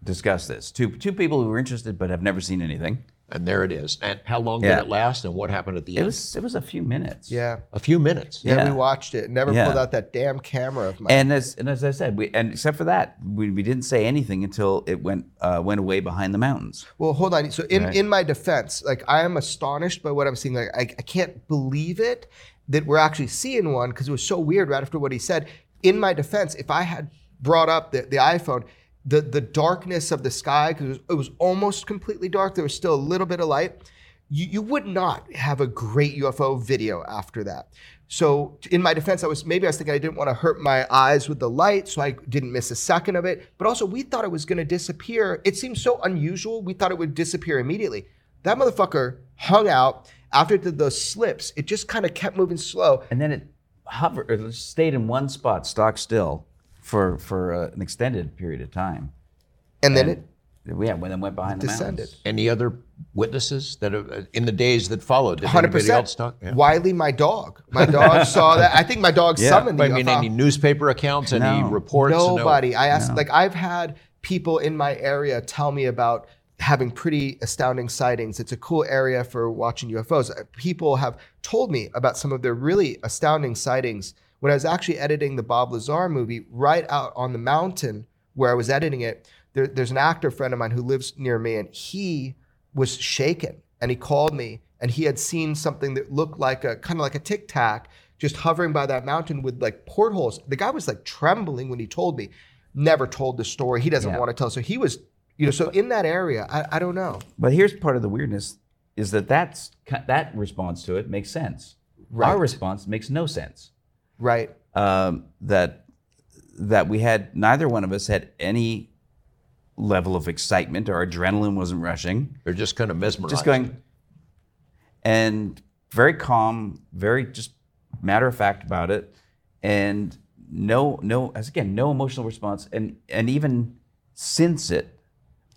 C: discuss this. Two two people who were interested but have never seen anything.
A: and there it is. And how long
C: Yeah.
A: did it last? And what happened at the
C: It
A: end?
C: was it was a few minutes.
B: Yeah.
A: a few minutes.
B: Yeah,
C: Yeah.
B: we watched it. Never
C: Yeah.
B: pulled out that damn camera of mine.
C: And as and as I said, we and except for that, we, we didn't say anything until it went uh, went away behind the mountains.
B: well, hold on. So in,
C: Right.
B: in my defense, like I am astonished by what I'm seeing. Like I, I can't believe it that we're actually seeing one because it was so weird right after what he said. In my defense, if I had brought up the, the iPhone, the the darkness of the sky because it, was- it was almost completely dark. There was still a little bit of light. you, you would not have a great UFO video after that. So in my defense, I was maybe I was thinking I didn't want to hurt my eyes with the light, so I didn't miss a second of it. But also, we thought it was going to disappear. It seemed so unusual. We thought it would disappear immediately. That motherfucker hung out after the, those slips. It just kind of kept moving slow.
C: And then it hovered, or stayed in one spot, stock still, for for uh, an extended period of time.
B: And then it
C: Yeah, when it went behind the
B: descended.
C: mountains.
A: Any other witnesses that have, uh, in the days that followed? Did
B: Hundred
A: anybody else
B: percent.
A: talk? Yeah.
B: Wiley, my dog. My dog [laughs] saw that. I think my dog
C: Yeah.
B: summoned the
A: I mean,
B: UFO.
A: any newspaper accounts, any
C: No.
A: reports?
B: Nobody.
A: No.
B: I asked, like, I've had people in my area tell me about having pretty astounding sightings. It's a cool area for watching UFOs. Uh, People have told me about some of their really astounding sightings. When I was actually editing the Bob Lazar movie, right out on the mountain where I was editing it, there, there's an actor friend of mine who lives near me, and he was shaken. And he called me, and he had seen something that looked like a kind of like a tic tac just hovering by that mountain with like portholes. The guy was like trembling when he told me. Never told the story. He doesn't
C: Yeah.
B: want to tell. So he was, you know, so in that area, I, I don't know.
C: But here's part of the weirdness: is that that's that response to it makes sense.
B: Right.
C: Our response makes no sense.
B: Right.
C: um, that that we had neither one of us had any level of excitement or adrenaline wasn't rushing
A: They're just kind of mesmerized.
C: just going and very calm very just matter of fact about it and no no as again no emotional response and and even since it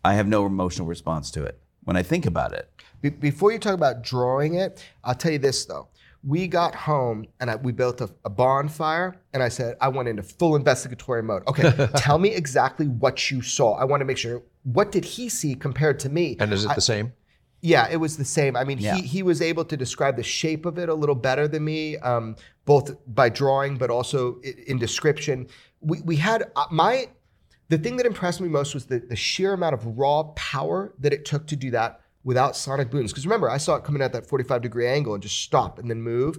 C: i have no emotional response to it when i think about it
B: Be- before you talk about drawing it, I'll tell you this though. We got home and I, we built a, a bonfire, and I said I went into full investigatory mode. Okay, [laughs] tell me exactly what you saw. I want to make sure. What did he see compared to me?
A: and is it
B: I-
A: the same?
B: Yeah, it was the same. I mean,
C: Yeah.
B: he he was able to describe the shape of it a little better than me, um, both by drawing but also in description. We we had uh, my the thing that impressed me most was the the sheer amount of raw power that it took to do that without sonic booms. Because remember, I saw it coming at that 45 degree angle and just stop and then move.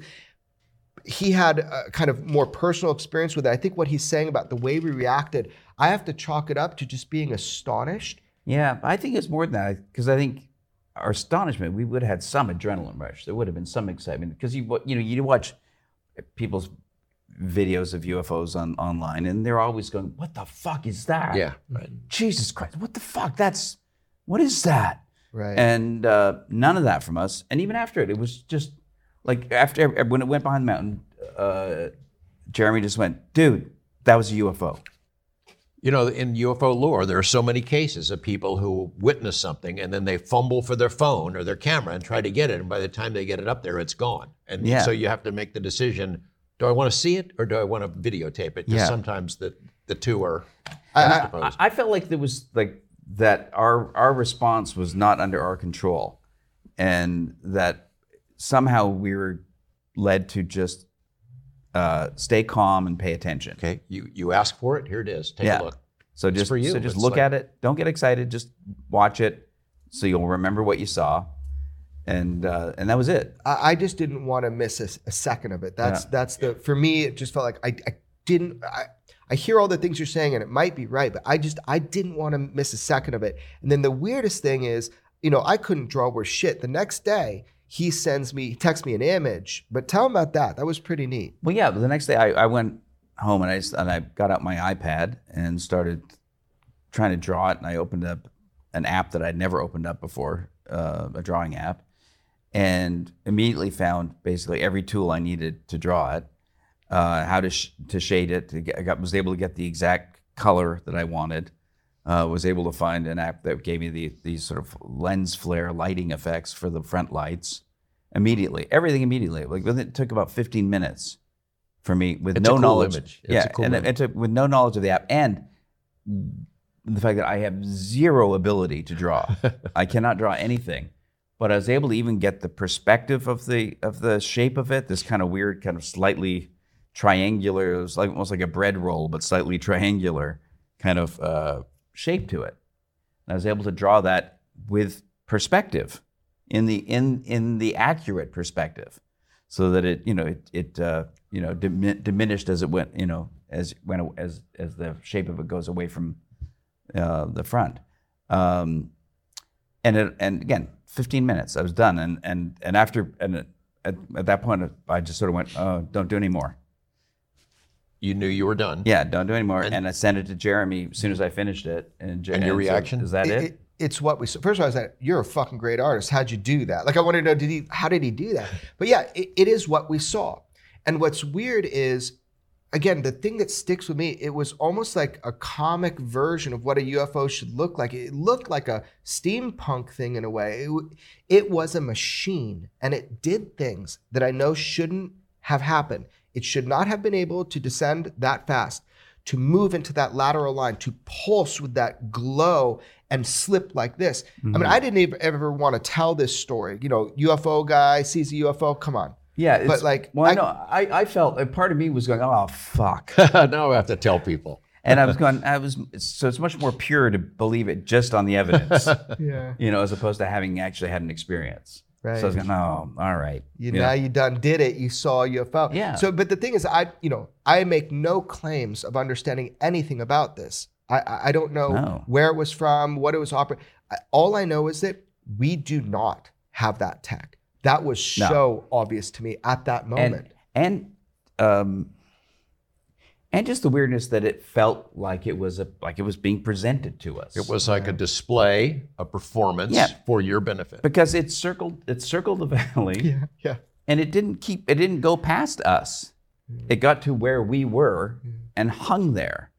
B: He had a kind of more personal experience with it. I think what he's saying about the way we reacted, I have to chalk it up to just being astonished.
C: Yeah, I think it's more than that because I think our astonishment, we would have had some adrenaline rush. There would have been some excitement because you you know you watch people's videos of UFOs on online and they're always going, "What the fuck is that?"
A: Yeah. Right.
C: Jesus Christ, what the fuck? That's what is that?
B: Right.
C: And uh, none of that from us. And even after it, it was just like after when it went behind the mountain, uh, Jeremy just went, "Dude, that was a UFO."
A: You know, in UFO lore, there are so many cases of people who witness something and then they fumble for their phone or their camera and try to get it, and by the time they get it up there, it's gone. And
C: Yeah.
A: so you have to make the decision: Do I want to see it or do I want to videotape it? Because
C: Yeah.
A: sometimes the the two are
C: I,
A: juxtaposed.
C: I felt like there was like that our our response was not under our control, and that somehow we were led to just uh, stay calm and pay attention.
A: okay, you you ask for it. Here it is. Take
C: Yeah.
A: a look.
C: So just
A: for you.
C: so just
A: It's
C: look
A: like-
C: at it. Don't get excited. Just watch it, so you'll remember what you saw, and uh, and that was it.
B: I, I just didn't want to miss a second of it. That's
C: Yeah.
B: that's the for me. It just felt like I, I didn't. I, I hear all the things you're saying, and it might be right, but I just I didn't want to miss a second of it. And then the weirdest thing is, you know, I couldn't draw worth shit. The next day, he sends me, he texts me an image. But tell him about that. That was pretty neat.
C: Well, yeah. The next day, I, I went home and I and I got out my iPad and started trying to draw it. And I opened up an app that I'd never opened up before, uh, a drawing app, and immediately found basically every tool I needed to draw it, uh, how to sh- to shade it. To get, I got, was able to get the exact color that I wanted. Uh, was able to find an app that gave me the, these sort of lens flare lighting effects for the front lights immediately. Everything immediately. Like it took about 15 minutes for me with
A: It's
C: no
A: cool
C: knowledge.
A: image. It's
C: yeah,
A: a cool
C: and it- it took- with no knowledge of the app and the fact that I have zero ability to draw. [laughs] I cannot draw anything. But I was able to even get the perspective of the of the shape of it. This kind of weird, kind of slightly triangular. It was like almost like a bread roll, but slightly [laughs] triangular kind of uh, shape to it. And I was able to draw that with perspective, in the in in the accurate perspective, so that it you know it it uh, you know dimi- diminished as it went you know as when as as the shape of it goes away from uh, the front. Um, and it, and again, 15 minutes, I was done, and and and after and at, at that point, I just sort of went, oh, don't do any more.
A: You knew you were done.
C: Yeah, don't do any more. And, I sent it to Jeremy as soon as I finished it. And,
A: And your
C: so
A: reaction?
C: is that it?
B: It- it's what we saw. First of all, I was like, "You're a fucking great artist. How'd you do that?" Like, I wanted to know, did he? How did he do that? But yeah, it, it is what we saw. And what's weird is, again, the thing that sticks with me. It was almost like a comic version of what a UFO should look like. It looked like a steampunk thing in a way. It, it was a machine, and it did things that I know shouldn't have happened. It should not have been able to descend that fast to move into that lateral line, to pulse with that glow and slip like this. I mean, mm-hmm. I didn't ever, ever want to tell this story. You know, UFO guy sees a UFO, come on.
C: yeah, it's,
B: but, like,
C: well, I,
B: I-
C: know I, I felt a part of me was going, oh fuck, [laughs]
A: now I have to tell people.
C: and I was going, I was so it's much more pure to believe it just on the evidence,
B: Yeah. [laughs]
C: you know, as opposed to having actually had an experience. So I was
B: Right.
C: going, oh, all right,
B: You
C: Yeah.
B: now you done did it. You saw UFO.
C: Yeah.
B: So, but the thing is, I you know I make no claims of understanding anything about this. I I, I don't know
C: No.
B: where it was from, what it was operating. All I know is that we do not have that tech. That was
C: No.
B: so obvious to me at that moment.
C: and and um, and just the weirdness that it felt like it was a like it was being presented to us.
A: It was like a display, a performance
C: Yeah.
A: for your benefit.
C: because it circled it circled the [laughs] valley.
B: yeah. Yeah.
C: and it didn't keep it didn't go past us mm. it got to where we were mm. and hung there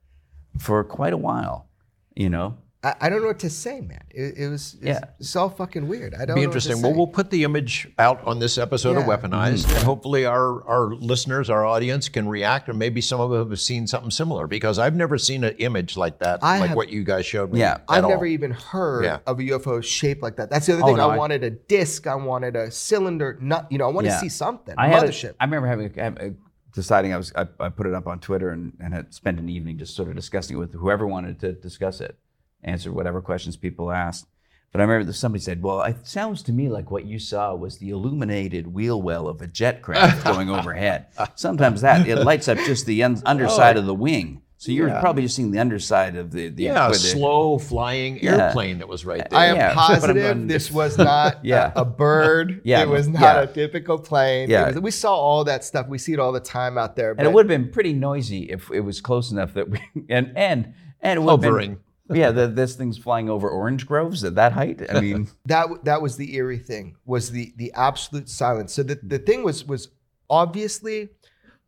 C: for quite a while you know
B: I, I don't know what to say, man. It, it was it's,
C: Yeah.
B: it's all fucking weird. I don't
A: Be
B: know what to
A: interesting. Well, we'll put the image out on this episode of
B: Yeah.
A: Weaponized, mm-hmm. and hopefully our our listeners, our audience, can react, and maybe some of them have seen something similar because I've never seen an image like that,
B: I
A: like
B: have-
A: what you guys showed me.
C: Yeah.
A: at
B: I've
A: all.
B: never even heard
A: Yeah.
B: of a UFO shaped like that. That's the other
C: Oh,
B: thing.
C: no,
B: I
C: I-
B: wanted a disc. I wanted a cylinder. Not, you know, I wanted
C: Yeah.
B: to see something.
C: i had a-
B: Mothership.
C: I remember having a, deciding i was I, I put it up on twitter and, and had spent an evening just sort of discussing it with whoever wanted to discuss it answer whatever questions people asked but i remember that somebody said well it sounds to me like what you saw was the illuminated wheel well of a jet craft [laughs] going overhead sometimes that it lights up just the un- underside oh, of the wing so you're
A: Yeah.
C: probably just seeing the underside of the, the
A: Yeah,
C: the-
A: slow flying
C: Yeah.
A: airplane that was right there.
B: I am
C: Yeah,
B: positive this was [laughs] not
C: Yeah.
B: a, a bird.
C: Yeah,
B: it was not
C: yeah.
B: a typical plane.
C: Yeah.
B: was- we saw all that stuff. We see it all the time out there.
C: And it would have been pretty noisy if it was close enough that we [laughs] and and and it would have
A: Hovering.
C: been yeah. The, this thing's flying over orange groves at that height. I mean, [laughs]
B: that that was the eerie thing was the the absolute silence so the, the thing was was obviously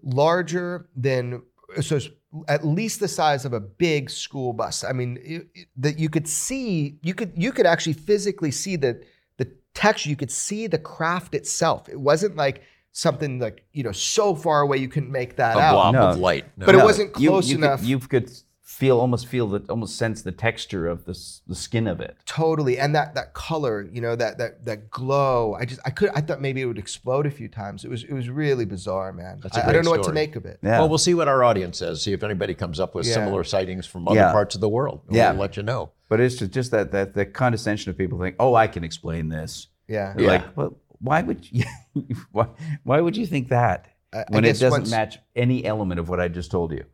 B: larger than so at least the size of a big school bus i mean it- it- that you could see you could you could actually physically see the the texture you could see the craft itself it wasn't like something like you know so far away you couldn't make that
A: a
B: out
A: blob
C: No.
A: of light. No.
B: But it wasn't
C: you-
B: close
C: you
B: enough.
C: Could, you could feel almost feel that almost sense the texture of the the skin of it.
B: totally and that that color you know that that that glow i just i could i thought maybe it would explode a few times it was it was really bizarre man
A: That's a
B: I, I
A: great
B: don't know what to make of it
C: Yeah.
A: Well, we'll see what our audience says. See if anybody comes up with
B: Yeah.
A: similar sightings from other
C: Yeah.
A: parts of the world.
C: Yeah.
A: We'll let you know.
C: But it's just, just that that the condescension of people think, oh, I can explain this.
B: yeah
A: Yeah.
C: Like, well, why would you? [laughs] why, why would you think that
B: I- I
C: when it doesn't
B: once-
C: match any element of what I just told you?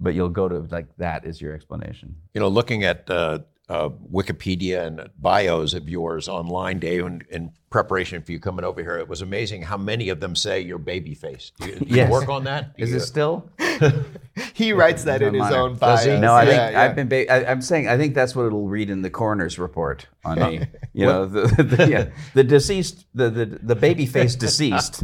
C: But you'll go to like that is your explanation.
A: You know, looking at uh, uh, Wikipedia and bios of yours online, Dave, in, in preparation for you coming over here, it was amazing how many of them say you're baby faced. Do you, do you
C: Yes.
A: work on that? Do
C: Is
A: you-
C: it still? [laughs]
B: he writes that in his
C: Minor.
B: own bio.
C: No, I think
B: Yeah, yeah.
C: I've been. Ba- I, I'm saying I think that's what it'll read in the coroner's report on me. [laughs] You know, the, the, yeah, [laughs] the deceased, the the, the baby faced deceased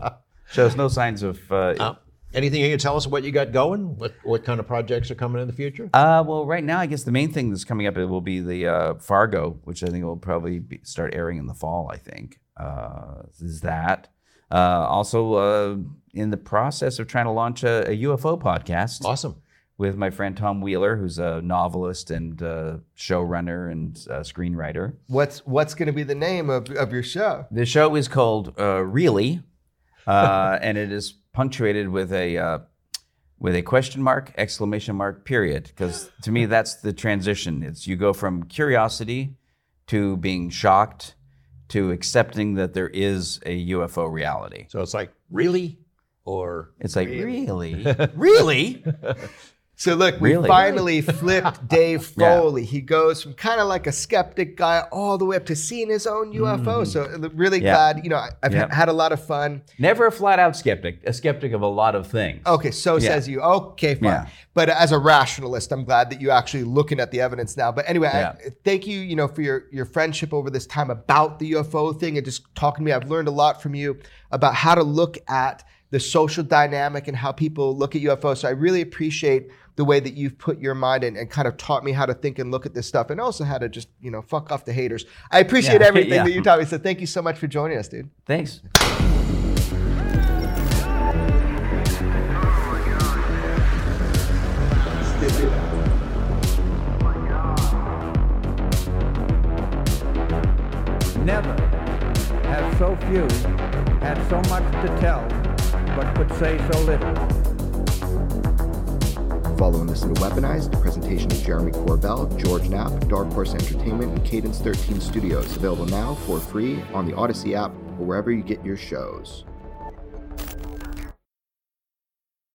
C: shows no signs of. Uh,
A: Uh, anything you can tell us what you got going? What what kind of projects are coming in the future?
C: Uh, well, right now, I guess the main thing that's coming up will be the uh, Fargo, which I think will probably be, start airing in the fall. I think uh, is that. Uh, also, uh, in the process of trying to launch a, a UFO podcast
A: Awesome.
C: with my friend Tom Wheeler, who's a novelist and uh, showrunner and uh, screenwriter.
B: what's what's going to be the name of, of your show
C: The show is called uh, Really, uh, and it is punctuated with a uh, with a question mark, exclamation mark, period. Because to me, that's the transition. It's you go from curiosity to being shocked to accepting that there is a UFO reality.
A: So it's like really, or
C: It's like really, really. [laughs]
B: So look, we
C: Really?
B: finally flipped [laughs] Dave
C: Yeah.
B: Foley. He goes from kind of like a skeptic guy all the way up to seeing his own UFO. So uh, really.
C: Yeah.
B: glad, you know, I- I've
C: Yeah.
B: had a lot of fun.
C: Never a flat out skeptic, a skeptic of a lot of things.
B: Okay, so
C: Yeah.
B: says you. Okay, fine.
C: Yeah.
B: But as a rationalist, I'm glad that you're actually looking at the evidence now. But anyway,
C: Yeah.
B: I, thank you, you know, for your your friendship over this time about the UFO thing and just talking to me. I've learned a lot from you about how to look at the social dynamic and how people look at UFOs. So I really appreciate the way that you've put your mind in and kind of taught me how to think and look at this stuff and also how to just, you know, fuck off the haters. I appreciate
C: Yeah. [laughs]
B: everything
C: Yeah.
B: that you taught me. So thank you so much for joining us, dude.
C: Thanks.
D: Never have so few had so much to tell, but could say so little.
B: Follow and listen to Weaponized, presentation of Jeremy Corbell, George Knapp, Dark Horse Entertainment, and Cadence 13 Studios. Available now for free on the Audacy app or wherever you get your shows.